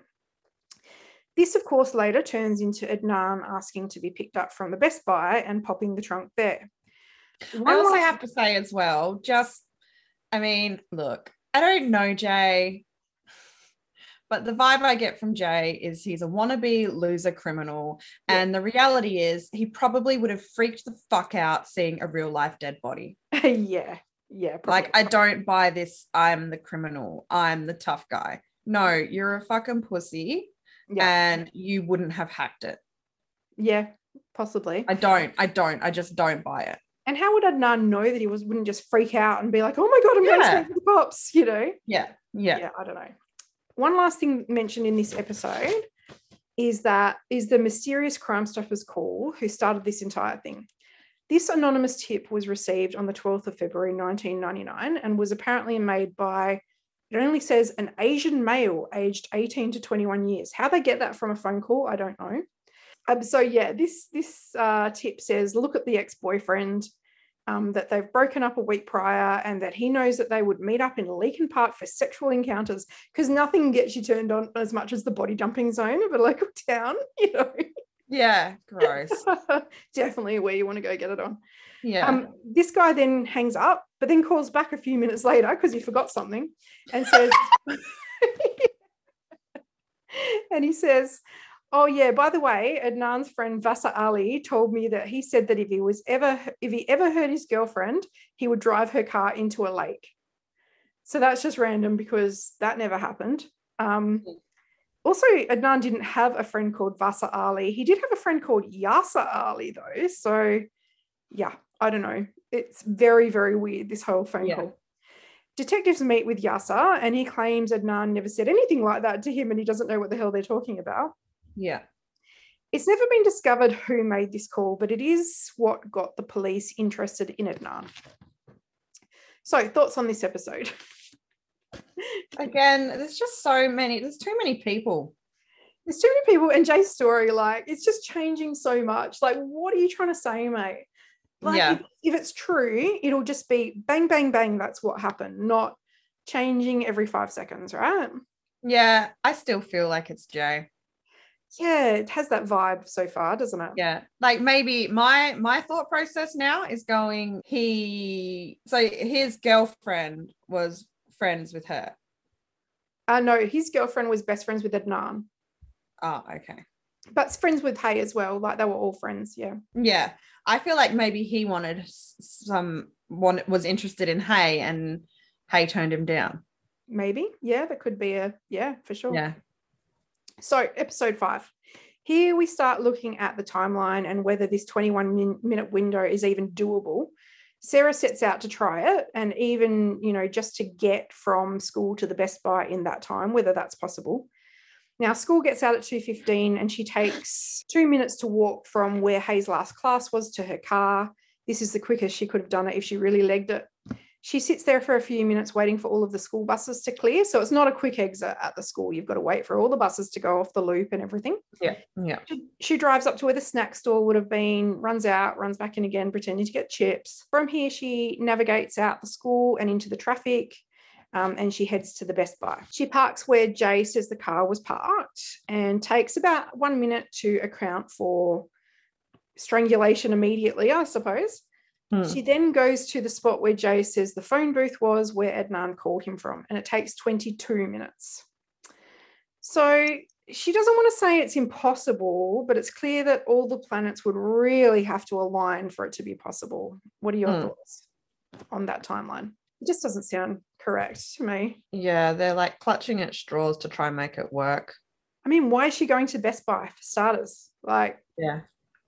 This, of course, later turns into Adnan asking to be picked up from the Best Buy and popping the trunk there. I One also last- have to say as well, just I mean, look, I don't know Jay, but the vibe I get from Jay is he's a wannabe loser criminal. Yeah. And the reality is he probably would have freaked the fuck out seeing a real life dead body. [laughs] yeah, yeah. Like. I don't buy this. I'm the criminal. I'm the tough guy. No, you're a fucking pussy yeah, and you wouldn't have hacked it. yeah, possibly. I don't. I don't. I just don't buy it. And how would Adnan know that he was wouldn't just freak out and be like, "Oh my god, I'm going to Yeah. speak to the cops," you know? Yeah. Yeah. I don't know. One last thing mentioned in this episode is that is the mysterious Crime Stoppers call who started this entire thing. This anonymous tip was received on the 12th of February 1999 and was apparently made by it only says an Asian male aged 18 to 21 years. How they get that from a phone call, I don't know. Um, so yeah, this this uh, tip says look at the ex-boyfriend um, that they've broken up a week prior and that he knows that they would meet up in Leakin Park for sexual encounters because nothing gets you turned on as much as the body dumping zone of a local [laughs] town, [laughs] you know. Yeah. Gross. [laughs] Definitely where you want to go get it on. Yeah. Um, this guy then hangs up, but then calls back a few minutes later because he forgot something and says, [laughs] and he says, Oh yeah, by the way, Adnan's friend Vasa Ali told me that he said that if he was ever if he ever hurt his girlfriend, he would drive her car into a lake. So that's just random because that never happened. Um, also, Adnan didn't have a friend called Vasa Ali. He did have a friend called Yasser Ali, though. So, yeah, I don't know. It's very, very weird, this whole phone Yeah. call. Detectives meet with Yasser and he claims Adnan never said anything like that to him and he doesn't know what the hell they're talking about. Yeah. It's never been discovered who made this call, but it is what got the police interested in Adnan. So, thoughts on this episode? [laughs] Again, there's just so many, there's too many people. There's too many people, and Jay's story, like, it's just changing so much. Like, what are you trying to say, mate? Like, Yeah. if, if it's true, it'll just be bang, bang, bang. That's what happened, not changing every five seconds, right? Yeah, I still feel like it's Jay. Yeah, it has that vibe so far, doesn't it? Yeah. Like maybe my my thought process now is going he so his girlfriend was friends with her. Uh, no, his girlfriend was best friends with Adnan, Oh, okay. but friends with Hae as well. Like they were all friends. Yeah. Yeah. I feel like maybe he wanted some one was interested in Hae and Hae turned him down. Maybe. Yeah, that could be a, yeah, for sure. Yeah. So, episode five. Here we start looking at the timeline and whether this 21 min- minute window is even doable. Sarah sets out to try it and even, you know, just to get from school to the Best Buy in that time, whether that's possible. Now, school gets out at 2.15 and she takes two minutes to walk from where Hae's last class was to her car. This is the quickest she could have done it if she really legged it. She sits there for a few minutes waiting for all of the school buses to clear. So it's not a quick exit at the school. You've got to wait for all the buses to go off the loop and everything. Yeah. Yeah. She, she drives up to where the snack store would have been, runs out, runs back in again, pretending to get chips. From here, she navigates out the school and into the traffic. Um, and she heads to the Best Buy. She parks where Jay says the car was parked and takes about one minute to account for strangulation immediately, I suppose. Hmm. She then goes to the spot where Jay says the phone booth was where Adnan called him from, and it takes 22 minutes. So she doesn't want to say it's impossible, but it's clear that all the planets would really have to align for it to be possible. What are your Hmm. thoughts on that timeline? It just doesn't sound correct to me. Yeah, they're like clutching at straws to try and make it work. I mean, why is she going to Best Buy for starters? Like, Yeah.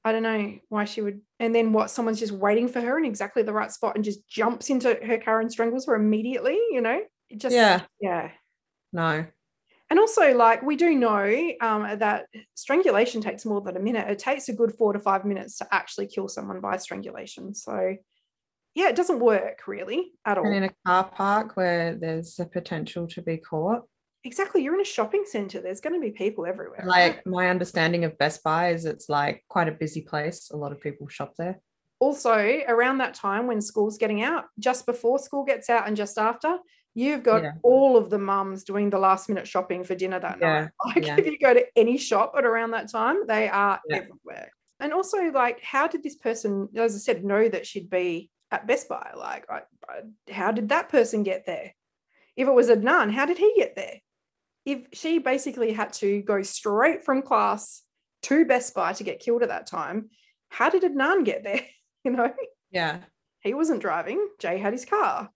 I don't know why she would. And then what? Someone's just waiting for her in exactly the right spot and just jumps into her car and strangles her immediately. You know, it just Yeah. yeah. No. And also, like we do know um, that strangulation takes more than a minute. It takes a good four to five minutes to actually kill someone by strangulation. So, yeah, it doesn't work really at all. And in a car park where there's a potential to be caught. Exactly, you're in a shopping center. There's going to be people everywhere. right? Like my understanding of Best Buy is it's like quite a busy place. A lot of people shop there. also around that time when school's getting out, just before school gets out and just after, you've got Yeah. all of the mums doing the last minute shopping for dinner that Yeah, night. [laughs] Like yeah. if you go to any shop at around that time, they are everywhere. And also, like, how did this person, as I said, know that she'd be at Best Buy? Like, I, I- how did that person get there? If it was Adnan, how did he get there? If she basically had to go straight from class to Best Buy to get killed at that time, how did Adnan get there? [laughs] You know, Yeah. he wasn't driving. Jay had his car.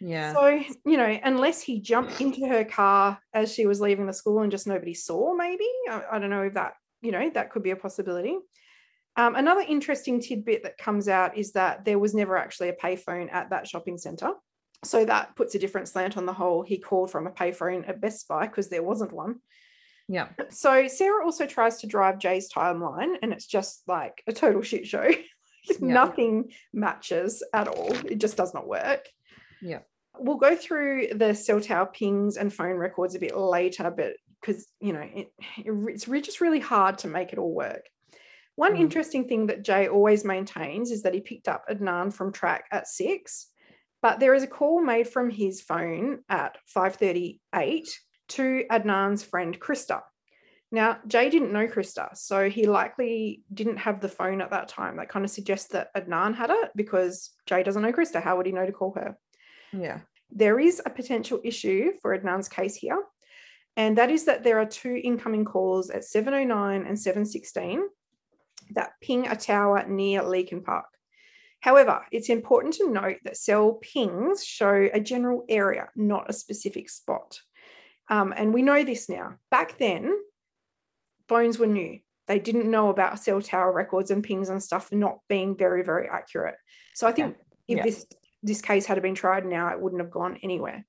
Yeah. So, you know, unless he jumped into her car as she was leaving the school and just nobody saw, maybe. I, I don't know if that, you know, that could be a possibility. Um, another interesting tidbit that comes out is that there was never actually a payphone at that shopping centre. So that puts a different slant on the whole. He called from a payphone at Best Buy because there wasn't one. yeah. So Sarah also tries to drive Jay's timeline, and it's just like a total shit show. [laughs] Nothing matches at all. It just does not work. Yeah. We'll go through the cell tower pings and phone records a bit later, but because you know it, it- it's just really hard to make it all work. One Mm. interesting thing that Jay always maintains is that he picked up Adnan from track at six, but there is a call made from his phone at 5:38 to Adnan's friend Krista. Now, Jay didn't know Krista, so he likely didn't have the phone at that time. That kind of suggests that Adnan had it because Jay doesn't know Krista. How would he know to call her? Yeah. There is a potential issue for Adnan's case here, and that is that there are two incoming calls at 709 and 716 that ping a tower near Leakin Park. However, it's important to note that cell pings show a general area, not a specific spot. Um, and we know this now. Back then, phones were new. They didn't know about cell tower records and pings and stuff not being very, very accurate. So I think if Yeah. this this case had been tried now, it wouldn't have gone anywhere.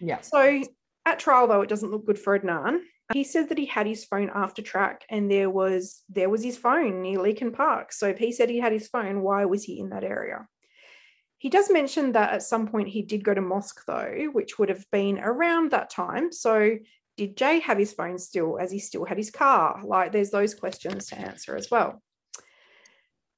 Yeah. So at trial, though, it doesn't look good for Adnan. He said that he had his phone after track, and there was there was his phone near Leakin Park. So if he said he had his phone, why was he in that area? He does mention that at some point he did go to mosque, though, which would have been around that time. So did Jay have his phone still as he still had his car? Like there's those questions to answer as well.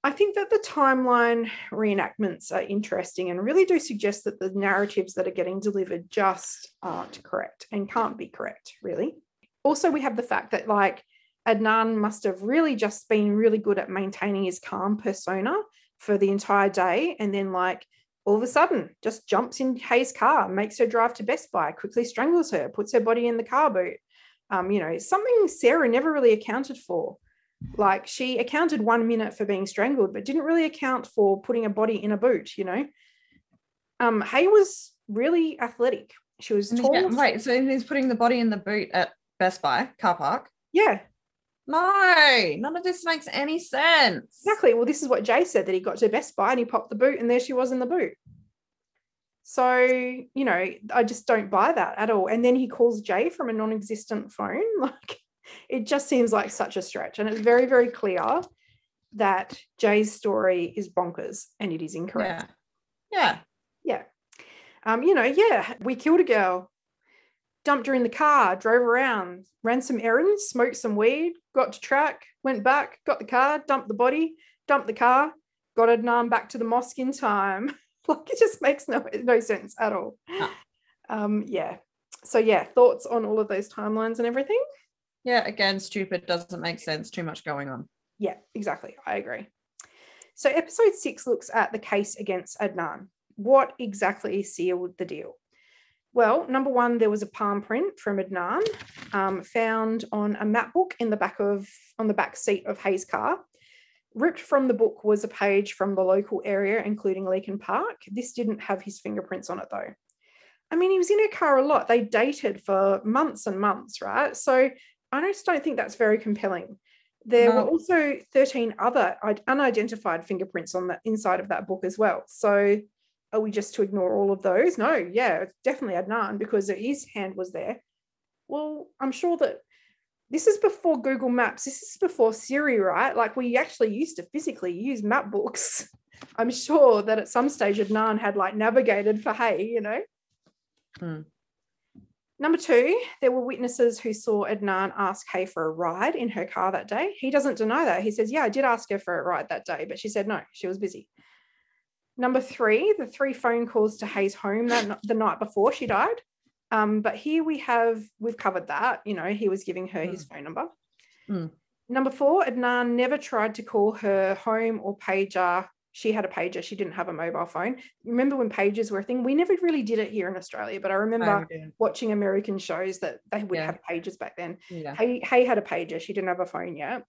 I think that the timeline reenactments are interesting and really do suggest that the narratives that are getting delivered just aren't correct and can't be correct, really. Also, we have the fact that, like, Adnan must have really just been really good at maintaining his calm persona for the entire day. And then, like, all of a sudden, just jumps in Hae's car, makes her drive to Best Buy, quickly strangles her, puts her body in the car boot. Um, you know, something Sarah never really accounted for. Like she accounted one minute for being strangled, but didn't really account for putting a body in a boot, you know. Um, Hae was really athletic. She was tall. Yeah, wait, so he's putting the body in the boot at Best Buy car park? Yeah. No, none of this makes any sense. Exactly. Well, this is what Jay said that he got to Best Buy and he popped the boot, and there she was in the boot. So, you know, I just don't buy that at all. And then he calls Jay from a non existent phone. [laughs] Like, it just seems like such a stretch. And it's very, very clear that Jay's story is bonkers and it is incorrect. Yeah. Yeah. Um, you know, yeah, we killed a girl, dumped her in the car, drove around, ran some errands, smoked some weed, got to track, went back, got the car, dumped the body, dumped the car, got Adnan back to the mosque in time. [laughs] like it just makes no no sense at all. No. Um, yeah. So yeah, thoughts on all of those timelines and everything? Yeah, again, stupid doesn't make sense. Too much going on. Yeah, exactly. I agree. So, episode six looks at the case against Adnan. What exactly sealed the deal? Well, number one, there was a palm print from Adnan um, found on a map book in the back of on the back seat of Hae's car. Ripped from the book was a page from the local area, including Leakin Park. This didn't have his fingerprints on it though. I mean, he was in her car a lot. They dated for months and months, right? So I just don't think that's very compelling. There No. were also 13 other unidentified fingerprints on the inside of that book as well. So are we just to ignore all of those? No, yeah, it's definitely Adnan because his hand was there. Well, I'm sure that this is before Google Maps. This is before Siri, right? Like we actually used to physically use map books. [laughs] I'm sure that at some stage Adnan had like navigated for Hae, you know. Hmm. Number two, there were witnesses who saw Adnan ask Hae for a ride in her car that day. He doesn't deny that. He says, Yeah, I did ask her for a ride that day, but she said no, she was busy. Number three, the three phone calls to Hae's home that the night before she died. Um, but here we have, we've covered that. You know, he was giving her his phone number. Hmm. Number four, Adnan never tried to call her home or pager. She had a pager. She didn't have a mobile phone. Remember when pagers were a thing? We never really did it here in Australia, but I remember watching American shows that they would Yeah. have pages back then. Yeah. Hae, Hae had a pager. She didn't have a phone yet.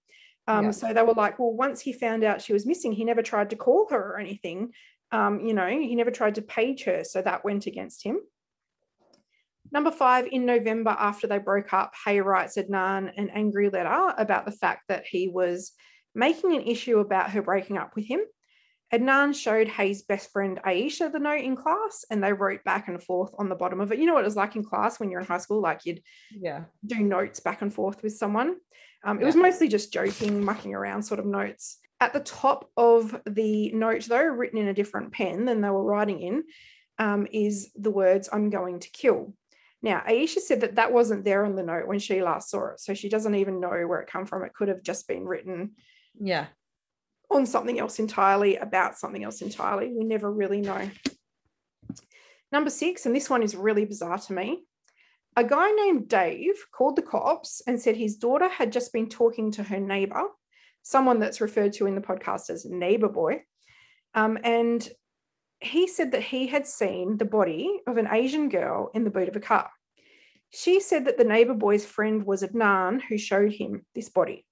Um, Yeah. So they were like, well, once he found out she was missing, he never tried to call her or anything. Um, you know, he never tried to page her. So that went against him. Number five, in November, after they broke up, Hae writes Adnan an angry letter about the fact that he was making an issue about her breaking up with him. Adnan showed Hae's best friend Aisha the note in class, and they wrote back and forth on the bottom of it. You know what it was like in class when you're in high school? Like you'd Yeah. do notes back and forth with someone. Um, it was mostly just joking, mucking around sort of notes. At the top of the note, though, written in a different pen than they were writing in, um, is the words, I'm going to kill. Now, Aisha said that that wasn't there on the note when she last saw it. So she doesn't even know where it come from. It could have just been written Yeah. on something else entirely, about something else entirely. We never really know. Number six, and this one is really bizarre to me. A guy named Dave called the cops and said his daughter had just been talking to her neighbor, someone that's referred to in the podcast as neighbor boy. Um, and he said that he had seen the body of an Asian girl in the boot of a car. She said that the neighbor boy's friend was Adnan who showed him this body.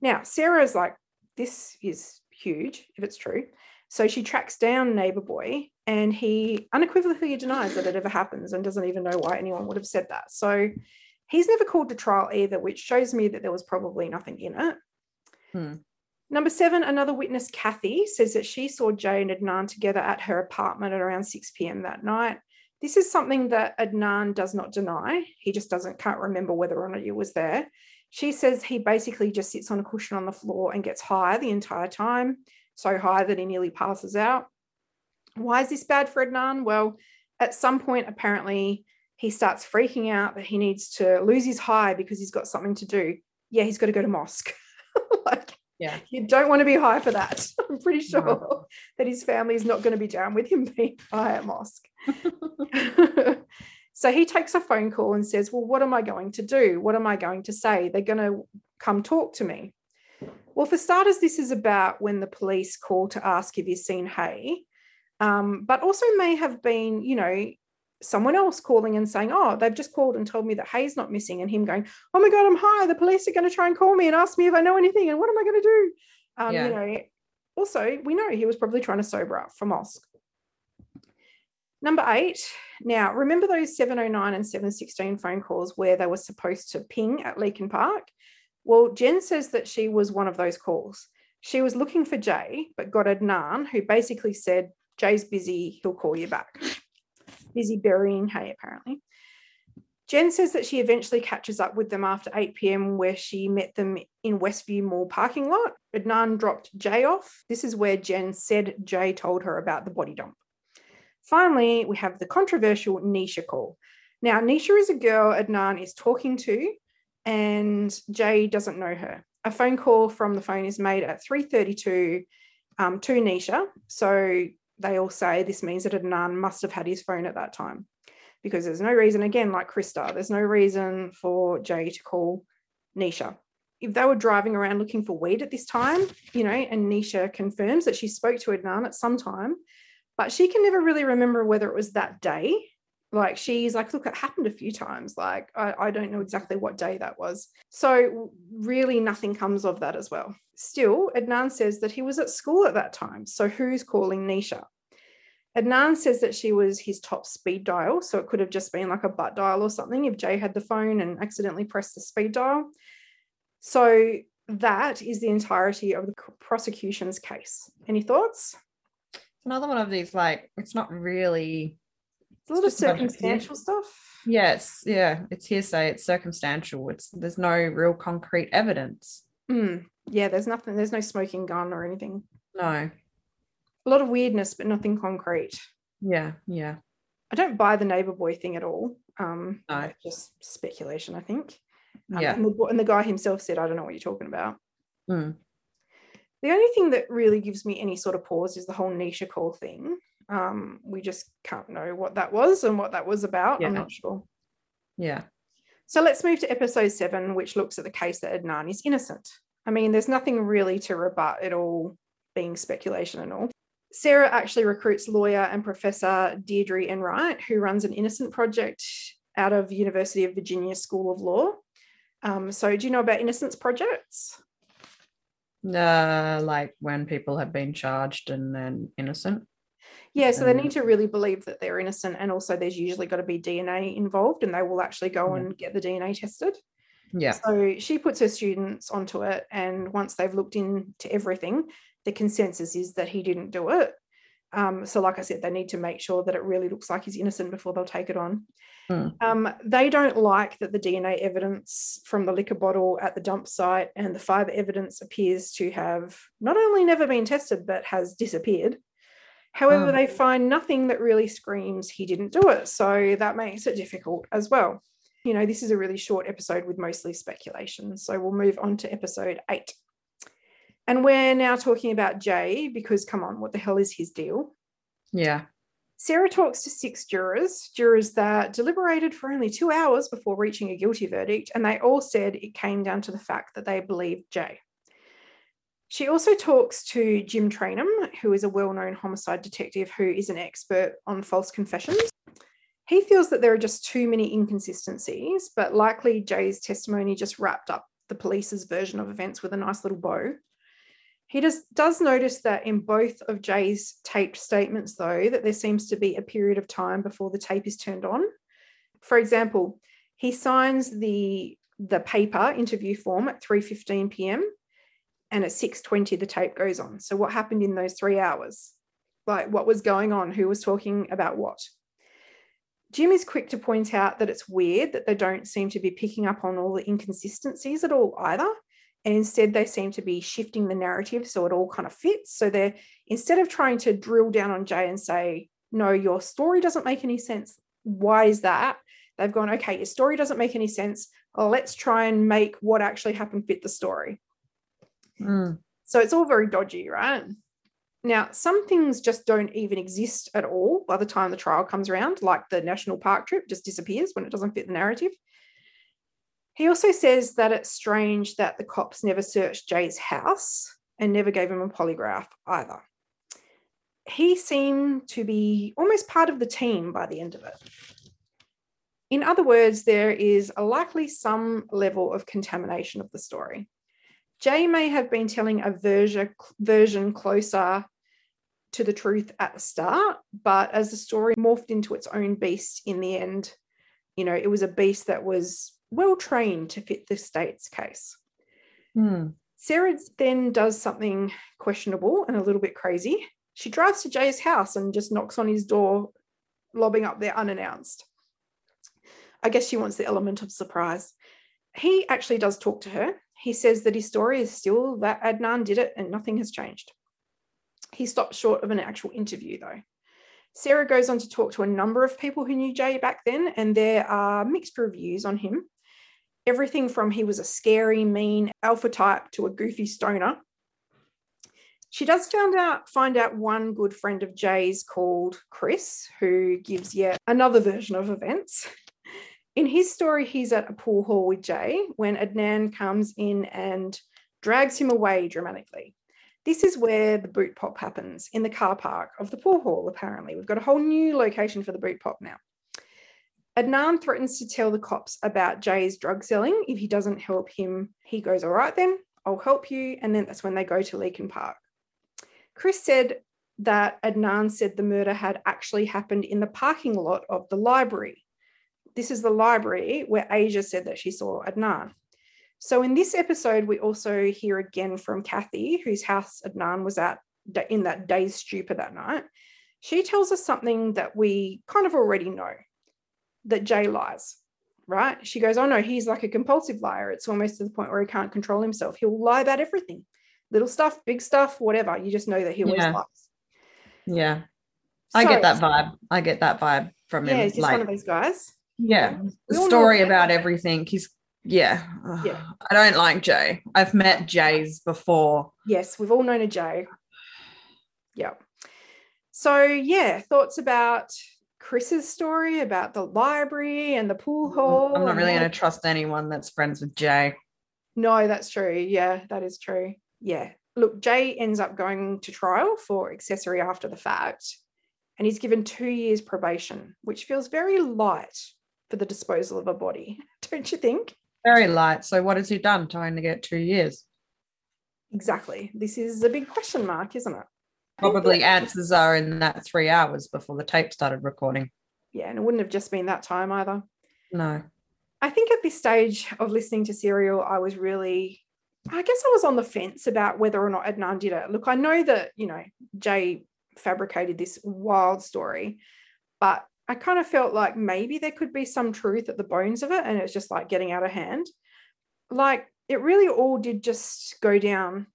Now, Sarah's like, this is huge if it's true. So she tracks down neighbor boy and he unequivocally denies that it ever happens and doesn't even know why anyone would have said that. So he's never called to trial either, which shows me that there was probably nothing in it. Hmm. Number seven, another witness, Kathy, says that she saw Jay and Adnan together at her apartment at around 6 p.m. that night. This is something that Adnan does not deny. He just doesn't can't remember whether or not he was there. She says he basically just sits on a cushion on the floor and gets high the entire time, so high that he nearly passes out. Why is this bad for Adnan? Well, at some point, apparently, he starts freaking out that he needs to lose his high because he's got something to do. Yeah, he's got to go to mosque. [laughs] [laughs] like, Yeah. you don't want to be high for that. [laughs] I'm pretty sure No. that his family is not going to be down with him [laughs] being high at mosque. so he takes a phone call and says, Well, what am I going to do? What am I going to say? They're going to come talk to me. Well, for starters, this is about when the police call to ask if you've seen Hae, um, but also may have been, you know, someone else calling and saying, Oh, they've just called and told me that Hae's not missing, and him going, Oh my God, I'm high. The police are going to try and call me and ask me if I know anything, and what am I going to do? Um, Yeah. You know, also, we know he was probably trying to sober up for mosque. Number eight. Now, remember those 709 and 716 phone calls where they were supposed to ping at Leakin Park? Well, Jen says that she was one of those calls. She was looking for Jay, but got Adnan, who basically said, Jay's busy, he'll call you back. Busy burying Hae, apparently. Jen says that she eventually catches up with them after 8 p.m., where she met them in Westview Mall parking lot. Adnan dropped Jay off. This is where Jen said Jay told her about the body dump. Finally, we have the controversial Nisha call. Now, Nisha is a girl Adnan is talking to, and Jay doesn't know her. A phone call from the phone is made at 3:32 um, to Nisha. So they all say this means that Adnan must have had his phone at that time because there's no reason, again, like Krista, there's no reason for Jay to call Nisha. If they were driving around looking for weed at this time, you know, and Nisha confirms that she spoke to Adnan at some time, but she can never really remember whether it was that day. Like she's like, look, it happened a few times. Like I, I don't know exactly what day that was. So really nothing comes of that as well. Still, Adnan says that he was at school at that time. So who's calling Nisha? Adnan says that she was his top speed dial. So it could have just been like a butt dial or something if Jay had the phone and accidentally pressed the speed dial. So that is the entirety of the prosecution's case. Any thoughts? Another one of these, like, it's not really It's a lot of just a bunch of circumstantial stuff. Yes, yeah, it's hearsay, it's circumstantial. It's there's no real concrete evidence. Mm, yeah, there's nothing, there's no smoking gun or anything. No. A lot of weirdness, but nothing concrete. Yeah, yeah. I don't buy the neighbor boy thing at all. Um, No. just speculation, I think. Um, Yeah. And the, and the guy himself said, I don't know what you're talking about. Mm. The only thing that really gives me any sort of pause is the whole Nisha call thing. Um, we just can't know what that was and what that was about. I'm not sure. Yeah. So let's move to episode seven, which looks at the case that Adnan is innocent. I mean, there's nothing really to rebut it all being speculation and all. Sarah actually recruits lawyer and professor Deirdre Enright, who runs an innocent project out of University of Virginia School of Law. Um, so do you know about innocence projects? Uh, like when people have been charged and then innocent. Yeah, so they need to really believe that they're innocent, and also there's usually got to be DNA involved, and they will actually go and get the DNA tested. Yeah. So she puts her students onto it, and once they've looked into everything, the consensus is that he didn't do it. Um, so, like I said, they need to make sure that it really looks like he's innocent before they'll take it on. Hmm. Um, they don't like that the DNA evidence from the liquor bottle at the dump site and the fiber evidence appears to have not only never been tested, but has disappeared. However, Oh. they find nothing that really screams he didn't do it. So that makes it difficult as well. You know, this is a really short episode with mostly speculation. So we'll move on to episode eight. And we're now talking about Jay because, come on, what the hell is his deal? Yeah. Sarah talks to six jurors, jurors that deliberated for only two hours before reaching a guilty verdict, and they all said it came down to the fact that they believed Jay. She also talks to Jim Trainum, who is a well known homicide detective who is an expert on false confessions. He feels that there are just too many inconsistencies, but likely Jay's testimony just wrapped up the police's version of events with a nice little bow. He does, does notice that in both of Jay's taped statements, though, that there seems to be a period of time before the tape is turned on. For example, he signs the, the paper interview form at 3.15 p.m. and at 6.20 the tape goes on. So what happened in those three hours? Like what was going on? Who was talking about what? Jim is quick to point out that it's weird that they don't seem to be picking up on all the inconsistencies at all either. And instead they seem to be shifting the narrative so it all kind of fits. So they're instead of trying to drill down on jay and say no your story doesn't make any sense. Why is that? They've gone okay your story doesn't make any sense. Let's try and make what actually happened fit the story Mm. so it's all very dodgy, right? Now, some things just don't even exist at all by the time the trial comes around, like the national park trip just disappears when it doesn't fit the narrative. He also says that it's strange that the cops never searched Jay's house and never gave him a polygraph either. He seemed to be almost part of the team by the end of it. In other words, there is likely some level of contamination of the story. Jay may have been telling a version, version closer to the truth at the start, but as the story morphed into its own beast in the end, you know, it was a beast that was well trained to fit the state's case. Mm. Sarah then does something questionable and a little bit crazy. She drives to Jay's house and just knocks on his door, lobbing up there unannounced. I guess she wants the element of surprise. He actually does talk to her. He says that his story is still that Adnan did it and nothing has changed. He stops short of an actual interview, though. Sarah goes on to talk to a number of people who knew Jay back then, and there are mixed reviews on him. Everything from he was a scary, mean alpha type to a goofy stoner. She does find out find out one good friend of Jay's called Chris, who gives yet another version of events. In his story, he's at a pool hall with Jay when Adnan comes in and drags him away dramatically. This is where the boot pop happens in the car park of the pool hall, apparently. We've got a whole new location for the boot pop now. Adnan threatens to tell the cops about Jay's drug selling if he doesn't help him. He goes, All right, then, I'll help you. And then that's when they go to Leakin Park. Chris said that Adnan said the murder had actually happened in the parking lot of the library. This is the library where Asia said that she saw Adnan. So in this episode, we also hear again from Kathy, whose house Adnan was at in that day's stupor that night. She tells us something that we kind of already know that Jay lies, right? She goes, Oh no, he's like a compulsive liar. It's almost to the point where he can't control himself. He'll lie about everything little stuff, big stuff, whatever. You just know that he always Yeah. lies. Yeah. I So- get that vibe. I get that vibe from Yeah, him. he's just like, one of those guys. Yeah, the story about everything. He's yeah. Yeah. I don't like Jay. I've met Jays before. Yes, we've all known a Jay. Yeah. So, yeah, thoughts about Chris's story about the library and the pool hall. I'm not really going to trust anyone that's friends with Jay. No, that's true. Yeah, that is true. Yeah. Look, Jay ends up going to trial for accessory after the fact, and he's given two years probation, which feels very light for the disposal of a body, [laughs] don't you think? Very light. So what has he done to only get two years? Exactly. This is a big question mark, isn't it? Probably answers are in that three hours before the tape started recording. Yeah, and it wouldn't have just been that time either. No. I think at this stage of listening to Serial, I was really, I guess I was on the fence about whether or not Adnan did it. Look, I know that, you know, Jay fabricated this wild story, but I kind of felt like maybe there could be some truth at the bones of it and it's just like getting out of hand. Like it really all did just go down,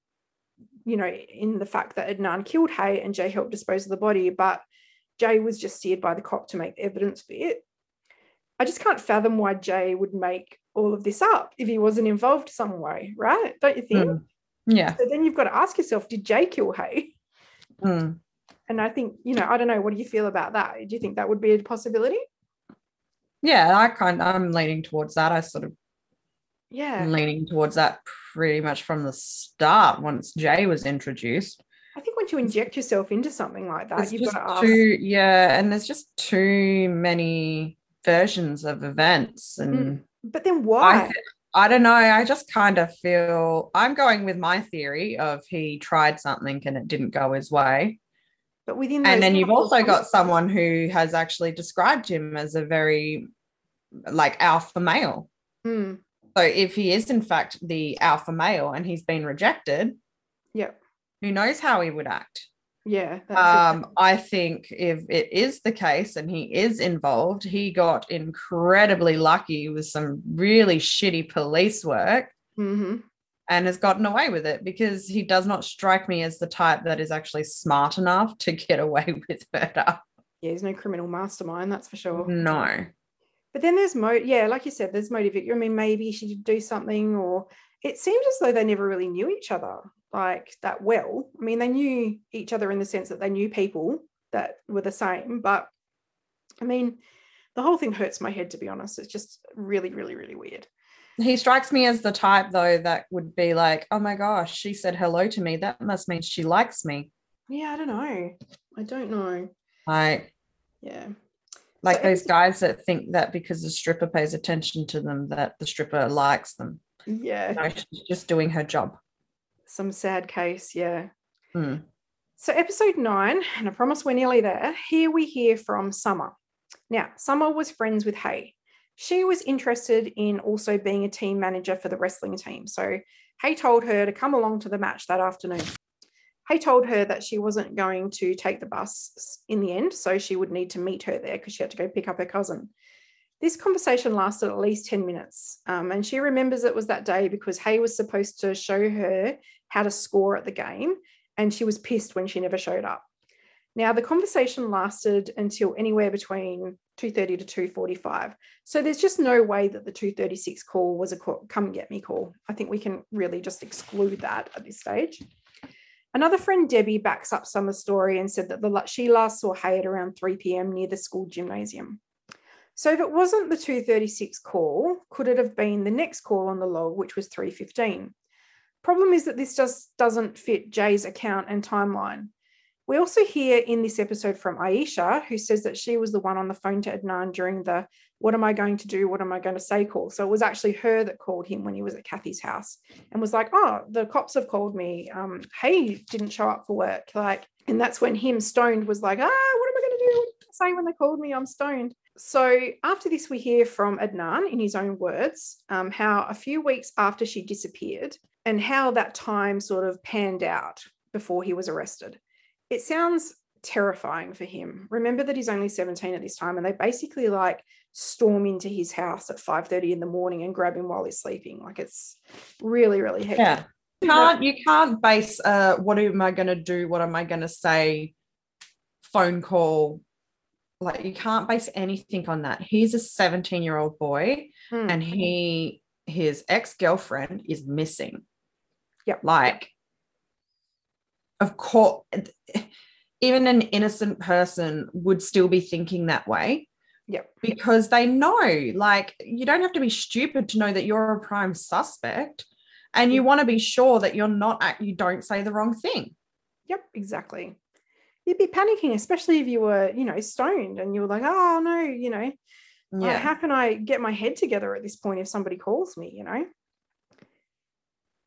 you know, in the fact that Adnan killed Hae and Jay helped dispose of the body, but Jay was just steered by the cop to make evidence for it. I just can't fathom why Jay would make all of this up if he wasn't involved some way, right? Don't you think? Mm. Yeah. So then you've got to ask yourself, did Jay kill Hae? Mm. And I think, you know, I don't know, what do you feel about that? Do you think that would be a possibility? Yeah, I kind I'm leaning towards that. I sort of Yeah. leaning towards that pretty much from the start once Jay was introduced. I think once you inject yourself into something like that, There's you've just got to ask. too yeah, and there's just too many versions of events and Mm. But then why? th- I don't know. I just kind of feel I'm going with my theory of he tried something and it didn't go his way. But within And then you've also got someone who has actually described him as a very like alpha male. Mm, So if he is in fact the alpha male and he's been rejected, Yep. Who knows how he would act? Yeah. Um, I think if it is the case and he is involved, he got incredibly lucky with some really shitty police work hmm and has gotten away with it because he does not strike me as the type that is actually smart enough to get away [laughs] with murder. Yeah, he's no criminal mastermind, that's for sure. No. But then there's mo yeah, like you said, there's motive. I mean, maybe she did do something, or it seems as though they never really knew each other like that well. I mean, they knew each other in the sense that they knew people that were the same, but I mean, the whole thing hurts my head to be honest. It's just really, really, really weird. He strikes me as the type though that would be like, oh my gosh, she said hello to me. That must mean she likes me. Yeah, I don't know. I don't know. Like, Yeah. like So those guys that think that because the stripper pays attention to them, that the stripper likes them. Yeah. No, she's just doing her job. Some sad case. Yeah. Hmm. So, episode nine, and I promise we're nearly there. Here we hear from Summer. Now, Summer was friends with Hae. She was interested in also being a team manager for the wrestling team. So, Hae told her to come along to the match that afternoon. Hae told her that she wasn't going to take the bus in the end, so she would need to meet her there because she had to go pick up her cousin. This conversation lasted at least 10 minutes, um, and she remembers it was that day because Hae was supposed to show her how to score at the game, and she was pissed when she never showed up. Now the conversation lasted until anywhere between 2:30 to 2:45. So there's just no way that the 2:36 call was a call, come get me call. I think we can really just exclude that at this stage. Another friend, Debbie, backs up Summer's story and said that the, she last saw Hae at around 3 p.m. near the school gymnasium. So if it wasn't the 236 call, could it have been the next call on the log, which was 315? Problem is that this just doesn't fit Jay's account and timeline. We also hear in this episode from Aisha, who says that she was the one on the phone to Adnan during the what am I going to do? What am I going to say call? So it was actually her that called him when he was at Kathy's house and was like, oh, the cops have called me. Um, Hae, didn't show up for work. Like, and that's when him stoned was like, ah, what am I going to do? Say when they called me? I'm stoned. So after this, we hear from Adnan in his own words um, how a few weeks after she disappeared and how that time sort of panned out before he was arrested. It sounds terrifying for him. Remember that he's only 17 at this time, and they basically like storm into his house at 5:30 in the morning and grab him while he's sleeping. Like it's really, really hectic. Yeah. [laughs] Can't you can't base uh what am I gonna do? What am I gonna say? Phone call. Like you can't base anything on that. He's a 17 year old boy Hmm. and he his ex-girlfriend is missing. Yep. Like of course even an innocent person would still be thinking that way. Yep. Because they know, like, you don't have to be stupid to know that you're a prime suspect and you mm. want to be sure that you're not, you don't say the wrong thing. Yep, exactly. You'd be panicking, especially if you were, you know, stoned and you were like, oh no, you know, like, how can I get my head together at this point if somebody calls me, you know?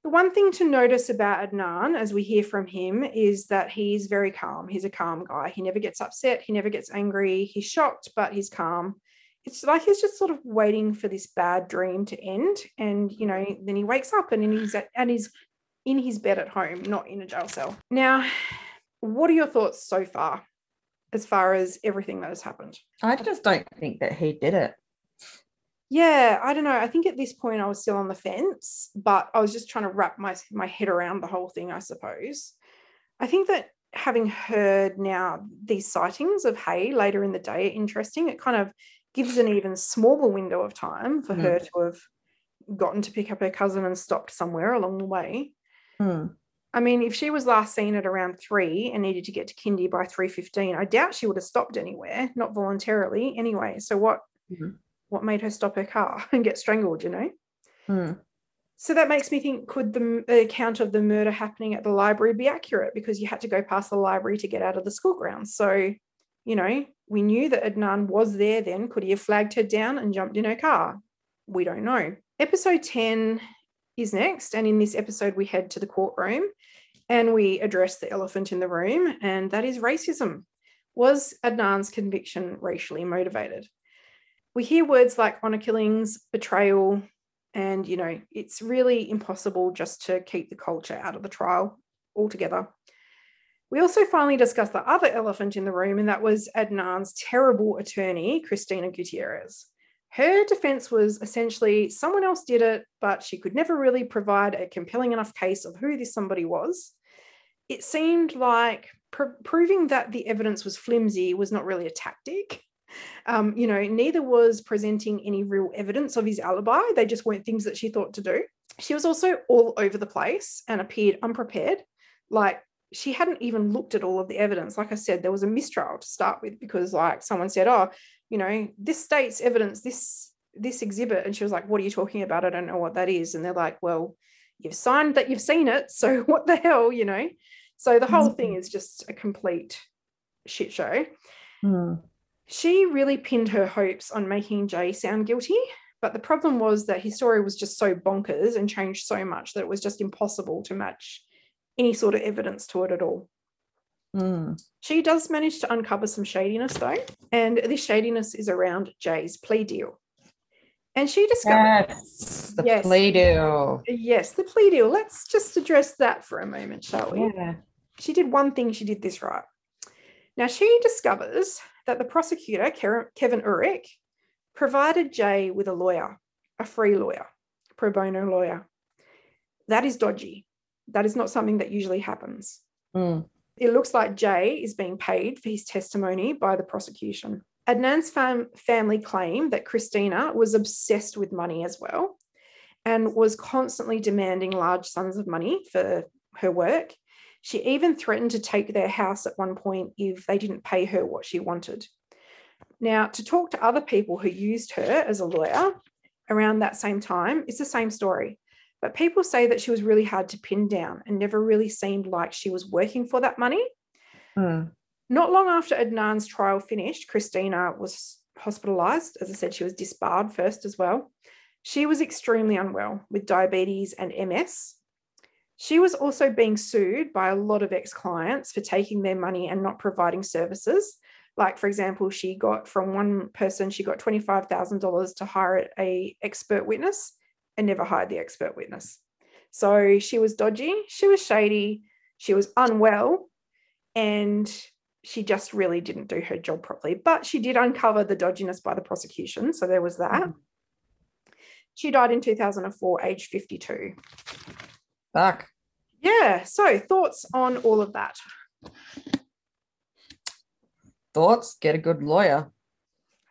The one thing to notice about Adnan, as we hear from him, is that he's very calm. He's a calm guy. He never gets upset. He never gets angry. He's shocked, but he's calm. It's like he's just sort of waiting for this bad dream to end. And, you know, then he wakes up and he's at, and he's in his bed at home, not in a jail cell. Now, what are your thoughts so far as far as everything that has happened? I just don't think that he did it. Yeah, I don't know. I think at this point I was still on the fence, but I was just trying to wrap my my head around the whole thing, I suppose. I think that having heard now these sightings of Hae later in the day are interesting. It kind of gives an even smaller window of time for Mm. her to have gotten to pick up her cousin and stopped somewhere along the way. Hmm. I mean, if she was last seen at around three and needed to get to Kindy by three fifteen, I doubt she would have stopped anywhere, not voluntarily anyway. So what? Mhm. What made her stop her car [laughs] and get strangled? You know. Hmm. So that makes me think: Could the the account of the murder happening at the library be accurate? Because you had to go past the library to get out of the school grounds. So, you know, we knew that Adnan was there. Then could he have flagged her down and jumped in her car? We don't know. Episode ten is next, and in this episode, we head to the courtroom and we address the elephant in the room, and that is racism. Was Adnan's conviction racially motivated? We hear words like honor killings, betrayal, and you know, it's really impossible just to keep the culture out of the trial. altogether. We also finally discussed the other elephant in the room, and that was Adnan's terrible attorney, Cristina Gutierrez. Her defense was essentially someone else did it, but she could never really provide a compelling enough case of who this somebody was. It seemed like pr- proving that the evidence was flimsy was not really a tactic. Um, you know, neither was presenting any real evidence of his alibi. They just weren't things that she thought to do. She was also all over the place and appeared unprepared. Like she hadn't even looked at all of the evidence. Like I said, there was a mistrial to start with because, like, someone said, "Oh, you know, this state's evidence, this this exhibit," and she was like, "What are you talking about? I don't know what that is." And they're like, "Well, you've signed that you've seen it, so [laughs] what the hell, you know?" So the whole thing is just a complete shit show. Mm. She really pinned her hopes on making Jay sound guilty, but the problem was that his story was just so bonkers and changed so much that it was just impossible to match any sort of evidence to it at all. Mm. She does manage to uncover some shadiness though, and this shadiness is around Jay's plea deal. And she discovered Yes, the Yes. plea deal. yes, the plea deal. Let's just address that for a moment, shall we? Yeah. She did one thing, she did this right. Now she discovers that the prosecutor, Kevin Urick, provided Jay with a lawyer, a free lawyer, pro bono lawyer. That is dodgy. That is not something that usually happens. Mm. It looks like Jay is being paid for his testimony by the prosecution. Adnan's fam- family claim that Cristina was obsessed with money as well and was constantly demanding large sums of money for her work. She even threatened to take their house at one point if they didn't pay her what she wanted. Now, to talk to other people who used her as a lawyer around that same time, it's the same story. But people say that she was really hard to pin down and never really seemed like she was working for that money. Mm. Not long after Adnan's trial finished, Cristina was hospitalized. As I said, she was disbarred first as well. She was extremely unwell with diabetes and MS. She was also being sued by a lot of ex clients for taking their money and not providing services. Like, for example, she got from one person, she got $25,000 to hire a expert witness and never hired the expert witness. So she was dodgy, she was shady, she was unwell, and she just really didn't do her job properly. But she did uncover the dodginess by the prosecution. So there was that. Mhm. She died in 2004, age 52. Fuck. Yeah. So thoughts on all of that? Thoughts? Get a good lawyer.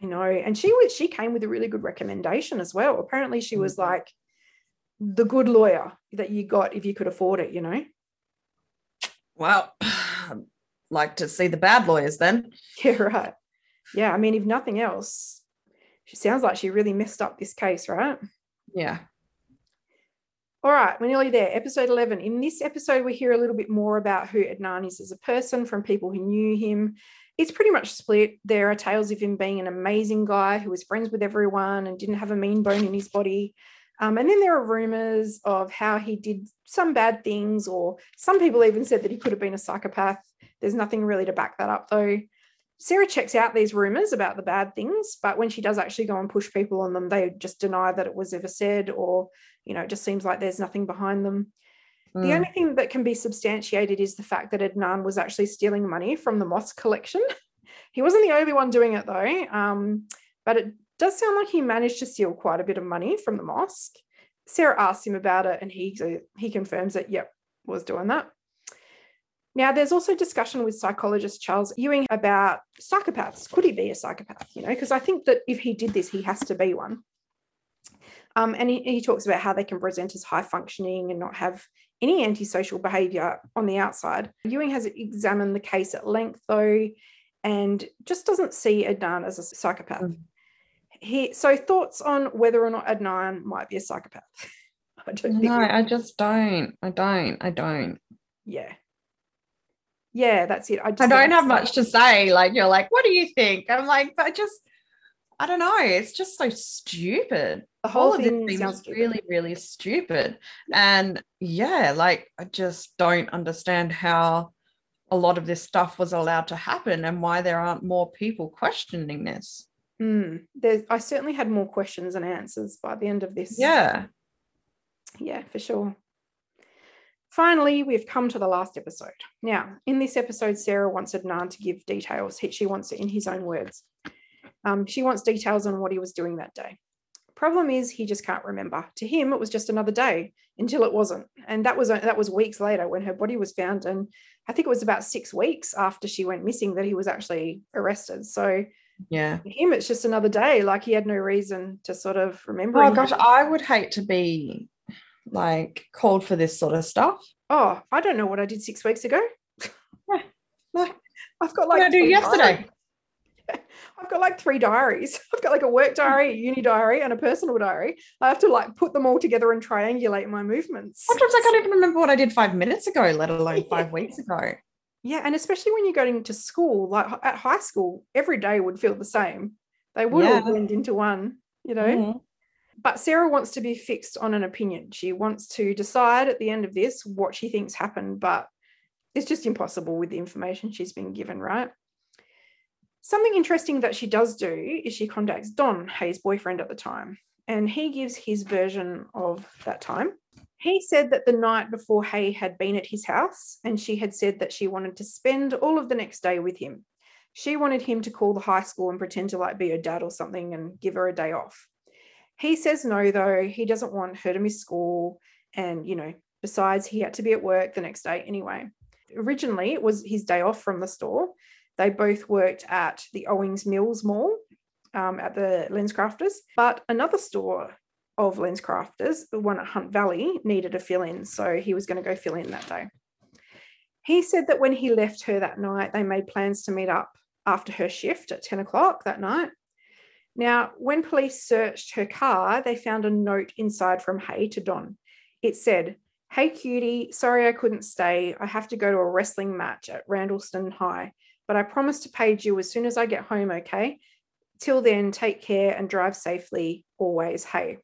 I know. And she was she came with a really good recommendation as well. Apparently she was Mhm. like the good lawyer that you got if you could afford it, you know? Well, [sighs] like to see the bad lawyers then. [laughs] Yeah, right. Yeah. I mean, if nothing else, she sounds like she really messed up this case, right? Yeah. All right, we're nearly there. Episode 11. In this episode, we hear a little bit more about who Adnan is as a person from people who knew him. It's pretty much split. There are tales of him being an amazing guy who was friends with everyone and didn't have a mean bone in his body. Um, and then there are rumors of how he did some bad things, or some people even said that he could have been a psychopath. There's nothing really to back that up, though. Sarah checks out these rumors about the bad things, but when she does actually go and push people on them, they just deny that it was ever said, or, you know, it just seems like there's nothing behind them. The Mm. only thing that can be substantiated is the fact that Adnan was actually stealing money from the mosque collection. [laughs] he wasn't the only one doing it though, um, but it does sound like he managed to steal quite a bit of money from the mosque. Sarah asks him about it, and he he confirms that yep, was doing that. Now, there's also discussion with psychologist Charles Ewing about psychopaths. Could he be a psychopath? You know, because I think that if he did this, he has to be one. Um, and he, he talks about how they can present as high functioning and not have any antisocial behavior on the outside. Ewing has examined the case at length, though, and just doesn't see Adnan as a psychopath. Mm. He so thoughts on whether or not Adnan might be a psychopath. [laughs] I don't. No, I just don't. I don't. I don't. yeah, yeah, that's it. I, just I don't have much to say. Like, you're like, what do you think? I'm like, but just, I don't know. It's just so stupid. The whole of this thing stupid. really, really stupid. And yeah, like, I just don't understand how a lot of this stuff was allowed to happen and why there aren't more people questioning this. Mm, there's, I certainly had more questions and answers by the end of this. Yeah. yeah, for sure. Finally, we've come to the last episode. Now, in this episode, Sarah wants Adnan to give details. She wants it in his own words. Um, she wants details on what he was doing that day. Problem is, he just can't remember. To him, it was just another day until it wasn't, and that was that was weeks later when her body was found. And I think it was about six weeks after she went missing that he was actually arrested. So yeah, for him, it's just another day. Like he had no reason to sort of remember. Oh gosh, I would hate to be like called for this sort of stuff. Oh, I don't know what I did six weeks ago. Like, I've got like I do yesterday? diaries. [laughs] I've got like three diaries. [laughs] I've got like a work diary, a uni diary, and a personal diary. I have to like put them all together and triangulate my movements. Sometimes I can't even remember what I did five minutes ago, let alone five [laughs] weeks ago. Yeah, and especially when you're going to school, like at high school, every day would feel the same. They would all blend into one, you know. Mhm. But Sarah wants to be fixed on an opinion. She wants to decide at the end of this what she thinks happened, but it's just impossible with the information she's been given, right? Something interesting that she does do is she contacts Don, Hae's boyfriend at the time, and he gives his version of that time. He said that the night before Hae had been at his house, and she had said that she wanted to spend all of the next day with him. She wanted him to call the high school and pretend to like be her dad or something and give her a day off. He says no, though. He doesn't want her to miss school. And, you know, besides, he had to be at work the next day anyway. Originally, it was his day off from the store. They both worked at the Owings Mills Mall um, at the LensCrafters, but another store of LensCrafters, the one at Hunt Valley, needed a fill in. So he was going to go fill in that day. He said that when he left her that night, they made plans to meet up after her shift at 10 o'clock that night. Now, when police searched her car, they found a note inside from Hae to Don. It said, Hey cutie, sorry I couldn't stay. I have to go to a wrestling match at Randallstown High, but I promise to page you as soon as I get home, okay? Till then, take care and drive safely. Always, Hae.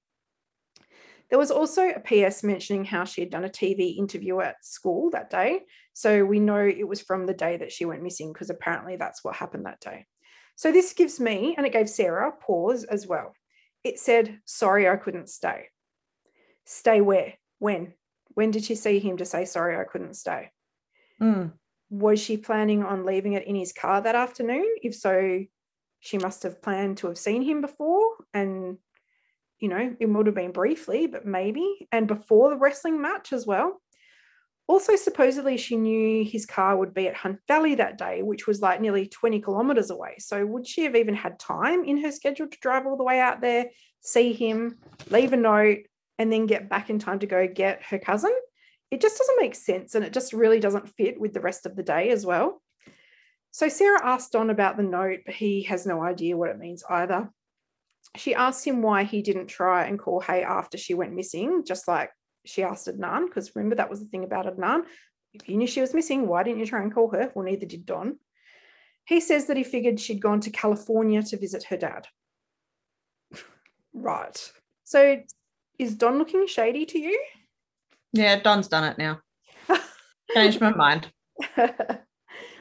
There was also a PS mentioning how she had done a TV interview at school that day. So we know it was from the day that she went missing because apparently that's what happened that day. So this gives me, and it gave Sarah, pause as well. It said, Sorry, I couldn't stay. Stay where? When? When did she see him to say, Sorry, I couldn't stay? Mm. Was she planning on leaving it in his car that afternoon? If so, she must have planned to have seen him before and you know, it would have been briefly, but maybe, and before the wrestling match as well. Also, supposedly, she knew his car would be at Hunt Valley that day, which was like nearly 20 kilometers away. So, would she have even had time in her schedule to drive all the way out there, see him, leave a note, and then get back in time to go get her cousin? It just doesn't make sense. And it just really doesn't fit with the rest of the day as well. So, Sarah asked Don about the note, but he has no idea what it means either she asked him why he didn't try and call Hae after she went missing, just like she asked Adnan, because remember that was the thing about Adnan. If you knew she was missing, why didn't you try and call her? Well, neither did Don. He says that he figured she'd gone to California to visit her dad. [laughs] right. So is Don looking shady to you? Yeah, Don's done it now. [laughs] Changed my mind. [laughs]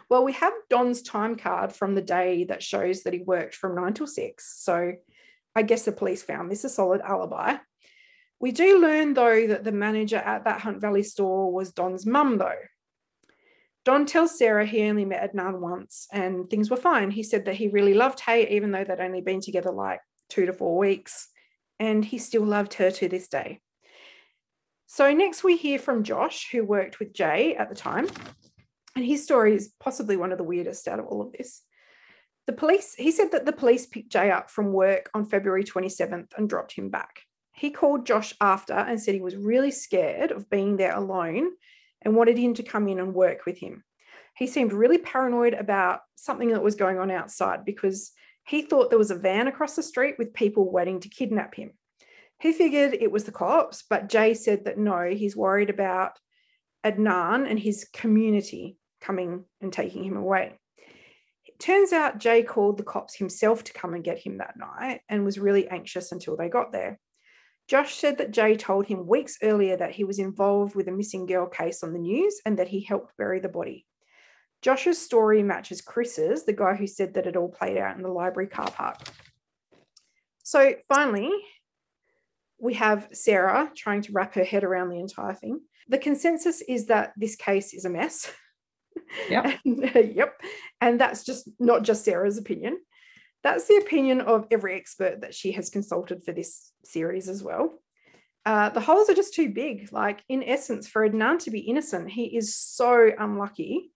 well, we have Don's time card from the day that shows that he worked from nine till six. So I guess the police found this a solid alibi. We do learn, though, that the manager at that Hunt Valley store was Don's mum, though. Don tells Sarah he only met Adnan once and things were fine. He said that he really loved Hae, even though they'd only been together like two to four weeks, and he still loved her to this day. So, next we hear from Josh, who worked with Jay at the time. And his story is possibly one of the weirdest out of all of this. The police, he said that the police picked Jay up from work on February 27th and dropped him back. He called Josh after and said he was really scared of being there alone and wanted him to come in and work with him. He seemed really paranoid about something that was going on outside because he thought there was a van across the street with people waiting to kidnap him. He figured it was the cops, but Jay said that no, he's worried about Adnan and his community coming and taking him away. It turns out Jay called the cops himself to come and get him that night and was really anxious until they got there. Josh said that Jay told him weeks earlier that he was involved with a missing girl case on the news and that he helped bury the body. Josh's story matches Chris's, the guy who said that it all played out in the library car park. So finally, we have Sarah trying to wrap her head around the entire thing. The consensus is that this case is a mess. Yep. [laughs] and, uh, yep. And that's just not just Sarah's opinion. That's the opinion of every expert that she has consulted for this series as well. Uh, the holes are just too big. Like, in essence, for Adnan to be innocent, he is so unlucky.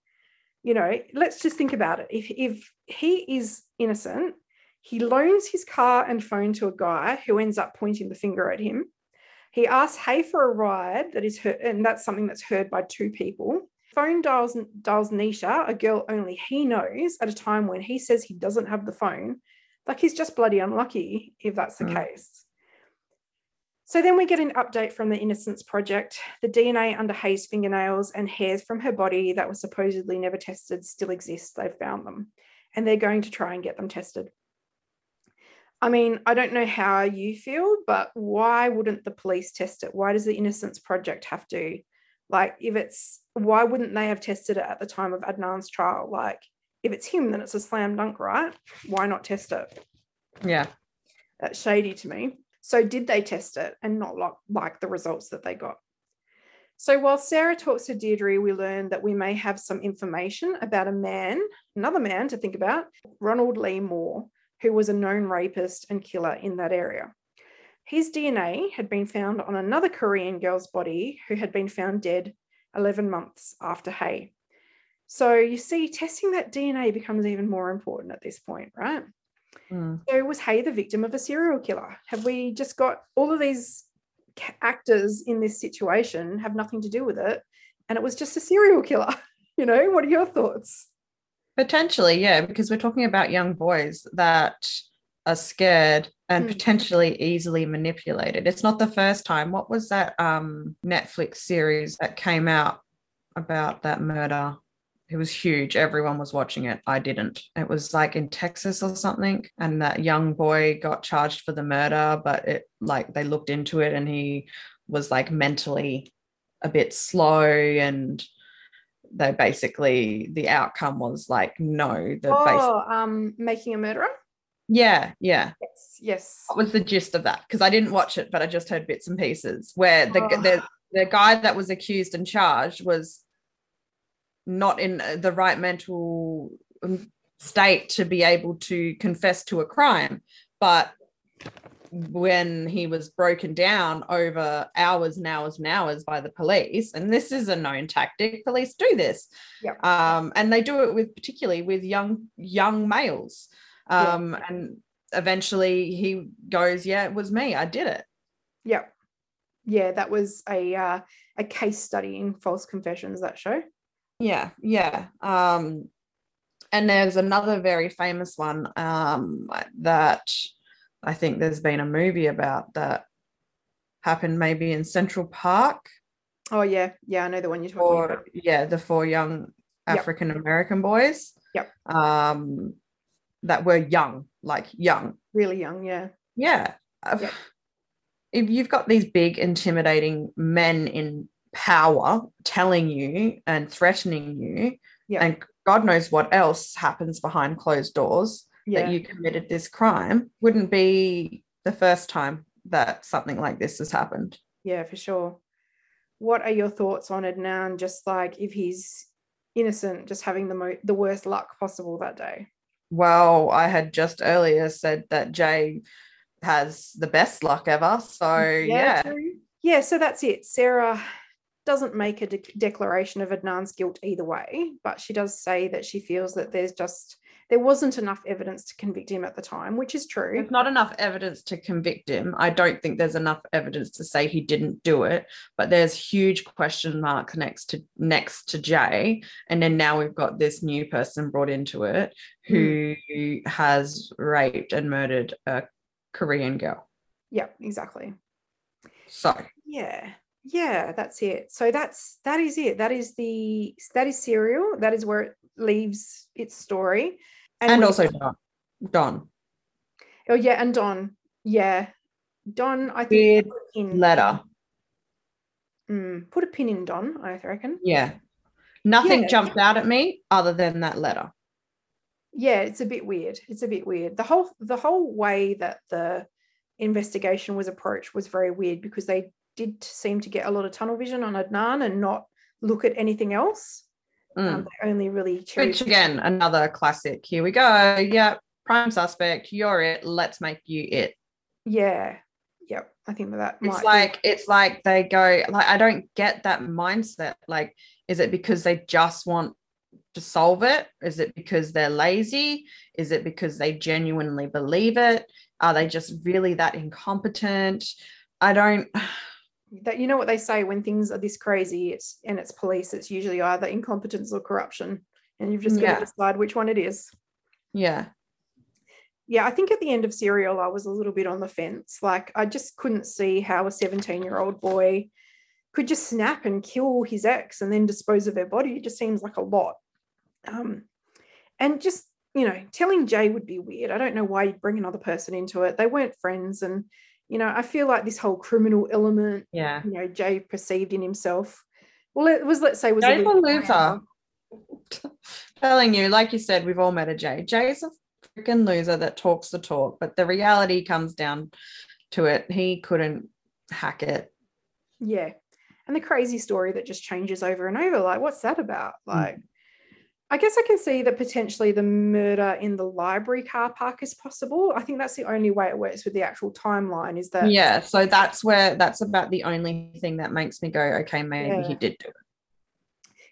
You know, let's just think about it. If, if he is innocent, he loans his car and phone to a guy who ends up pointing the finger at him. He asks Hae for a ride that is heard, and that's something that's heard by two people. Phone dials, dials Nisha, a girl only he knows, at a time when he says he doesn't have the phone. Like he's just bloody unlucky if that's the Mm. case. So then we get an update from the Innocence Project. The DNA under Hae's fingernails and hairs from her body that was supposedly never tested still exists. They've found them and they're going to try and get them tested. I mean, I don't know how you feel, but why wouldn't the police test it? Why does the Innocence Project have to? Like, if it's, why wouldn't they have tested it at the time of Adnan's trial? Like, if it's him, then it's a slam dunk, right? Why not test it? Yeah. That's shady to me. So, did they test it and not like, like the results that they got? So, while Sarah talks to Deirdre, we learn that we may have some information about a man, another man to think about, Ronald Lee Moore, who was a known rapist and killer in that area. His DNA had been found on another Korean girl's body who had been found dead 11 months after Hae. So, you see, testing that DNA becomes even more important at this point, right? Mm. So was Hae the victim of a serial killer? Have we just got all of these actors in this situation have nothing to do with it, and it was just a serial killer? [laughs] You know, what are your thoughts? Potentially, yeah, because we're talking about young boys that are scared and Hmm. potentially easily manipulated. It's not the first time. What was that um Netflix series that came out about that murder? It was huge. Everyone was watching it. I didn't. It was like in Texas or something. And that young boy got charged for the murder, but it like they looked into it and he was like mentally a bit slow and they basically the outcome was like no the Oh, um, making a murderer. Yeah yeah Yes, yes. what was the gist of that because i didn't watch it but i just heard bits and pieces where the, Oh. the the guy that was accused and charged was not in the right mental um, state to be able to confess to a crime but when he was broken down over hours and hours and hours by the police and this is a known tactic police do this Yep. um, and they do it with particularly with young young males Yeah. um, and eventually he goes yeah it was me i did it Yeah, yeah. That was a uh, a case study in false confessions. That show. yeah yeah um, and there's another very famous one um, that i think there's been a movie about that happened maybe in central park Oh yeah, yeah. I know the one you're talking or about. yeah the four young african american boys Yep. um, that were young like young Really young. Yeah. Yeah. I've- If you've got these big, intimidating men in power telling you and threatening you, Yeah. and God knows what else happens behind closed doors Yeah. that you committed this crime, wouldn't be the first time that something like this has happened. Yeah, for sure. What are your thoughts on it now? And Just like if he's innocent, just having the mo- the worst luck possible that day. Well, I had just earlier said that Jay has the best luck ever. So, yeah. true. Yeah, so that's it. Sarah doesn't make a de- declaration of Adnan's guilt either way, but she does say that she feels that there's just there wasn't enough evidence to convict him at the time, which is true. There's not enough evidence to convict him. I don't think there's enough evidence to say he didn't do it, but there's huge question mark next to next to Jay. And then now we've got this new person brought into it hmm. who has raped and murdered a Korean girl. Yeah, exactly. So Yeah. Yeah, that's it. So that's that is it. That is the that is serial. That is where it leaves its story. And, we- also Don. Don. Oh yeah, and Don. Yeah. Don, I think Weird Letter. Mm, put a pin in Don, I reckon. Yeah. Nothing Yeah. jumped out at me other than that letter. Yeah, it's a bit weird. It's a bit weird. The whole the whole way that the investigation was approached was very weird because they did seem to get a lot of tunnel vision on Adnan and not look at anything else. Mm. Um, only really Which again, another classic. Here we go. Yep. Prime suspect. You're it. Let's make you it. Yeah. Yep. I think that, that It's like it's like they go like I don't get that mindset. Like, is it because they just want to solve it? Is it because they're lazy? Is it because they genuinely believe it? Are they just really that incompetent? I don't [sighs] be that you know what they say when things are this crazy, it's and it's police, it's usually either incompetence or corruption. And you've just got Yeah. to decide which one it is. yeah. yeah, I think at the end of Serial, I was a little bit on the fence. Like, I just couldn't see how a 17 year old boy could just snap and kill his ex and then dispose of their body. It just seems like a lot. Um, and just, you know, telling Jay would be weird. I don't know why you'd bring another person into it. They weren't friends. And, you know, I feel like this whole criminal element, Yeah. you know, Jay perceived in himself. Well, it was, let's say, was Jay's a loser. [laughs] Telling you, like you said, we've all met a Jay. Jay's a freaking loser that talks the talk, but the reality comes down to it. He couldn't hack it. Yeah. And the crazy story that just changes over and over. Like, what's that about? Mm. I guess I can see that potentially the murder in the library car park is possible. I think that's the only way it works with the actual timeline is that Yeah. So that's where that's about the only thing that makes me go, okay, maybe he did do it.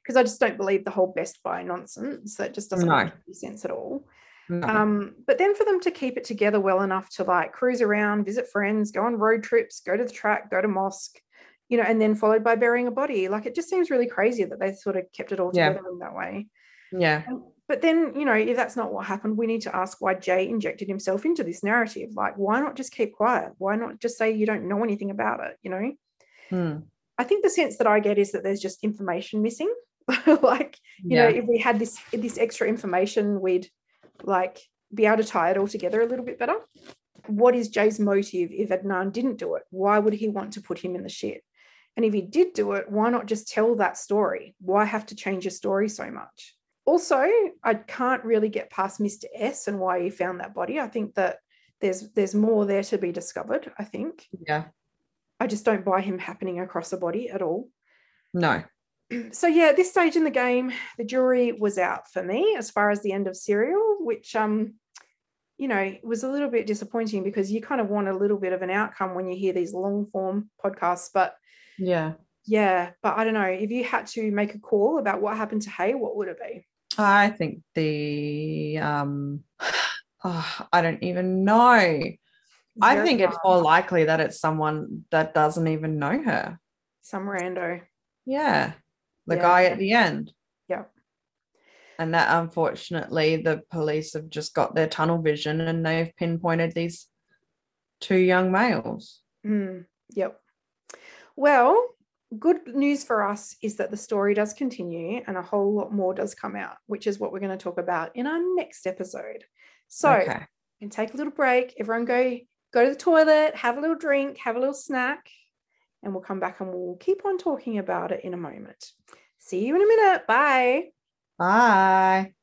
because I just don't believe the whole Best Buy nonsense. That just doesn't No. make any sense at all. No. Um, but then for them to keep it together well enough to like cruise around, visit friends, go on road trips, go to the track, go to mosque, you know, and then followed by burying a body. Like it just seems really crazy that they sort of kept it all Yeah. together in that way. Yeah. Um, But then, you know, if that's not what happened, we need to ask why Jay injected himself into this narrative. Like, why not just keep quiet? Why not just say you don't know anything about it? You know, Hmm. I think the sense that I get is that there's just information missing. [laughs] like, you yeah. know, if we had this this extra information, we'd like be able to tie it all together a little bit better. What is Jay's motive if Adnan didn't do it? Why would he want to put him in the shit? And if he did do it, why not just tell that story? Why have to change your story so much? Also, I can't really get past Mr. S and why he found that body. I think that there's there's more there to be discovered. I think yeah. I just don't buy him happening across a body at all. No. [clears throat] so yeah, at this stage in the game, the jury was out for me as far as the end of serial, which um, you know, was a little bit disappointing because you kind of want a little bit of an outcome when you hear these long form podcasts. But Yeah. yeah, but I don't know. If you had to make a call about what happened to Hae, what would it be? I think the um [sighs] oh, I don't even know. I Very think it's more likely that it's someone that doesn't even know her. some rando. Yeah. The Yeah. guy at the end. Yeah. And that unfortunately the police have just got their tunnel vision and they've pinpointed these two young males. Mm, yep. Well, good news for us is that the story does continue and a whole lot more does come out, which is what we're going to talk about in our next episode. So, okay. and take a little break. Everyone go go to the toilet, have a little drink, have a little snack, and we'll come back and we'll keep on talking about it in a moment. See you in a minute. Bye. Bye.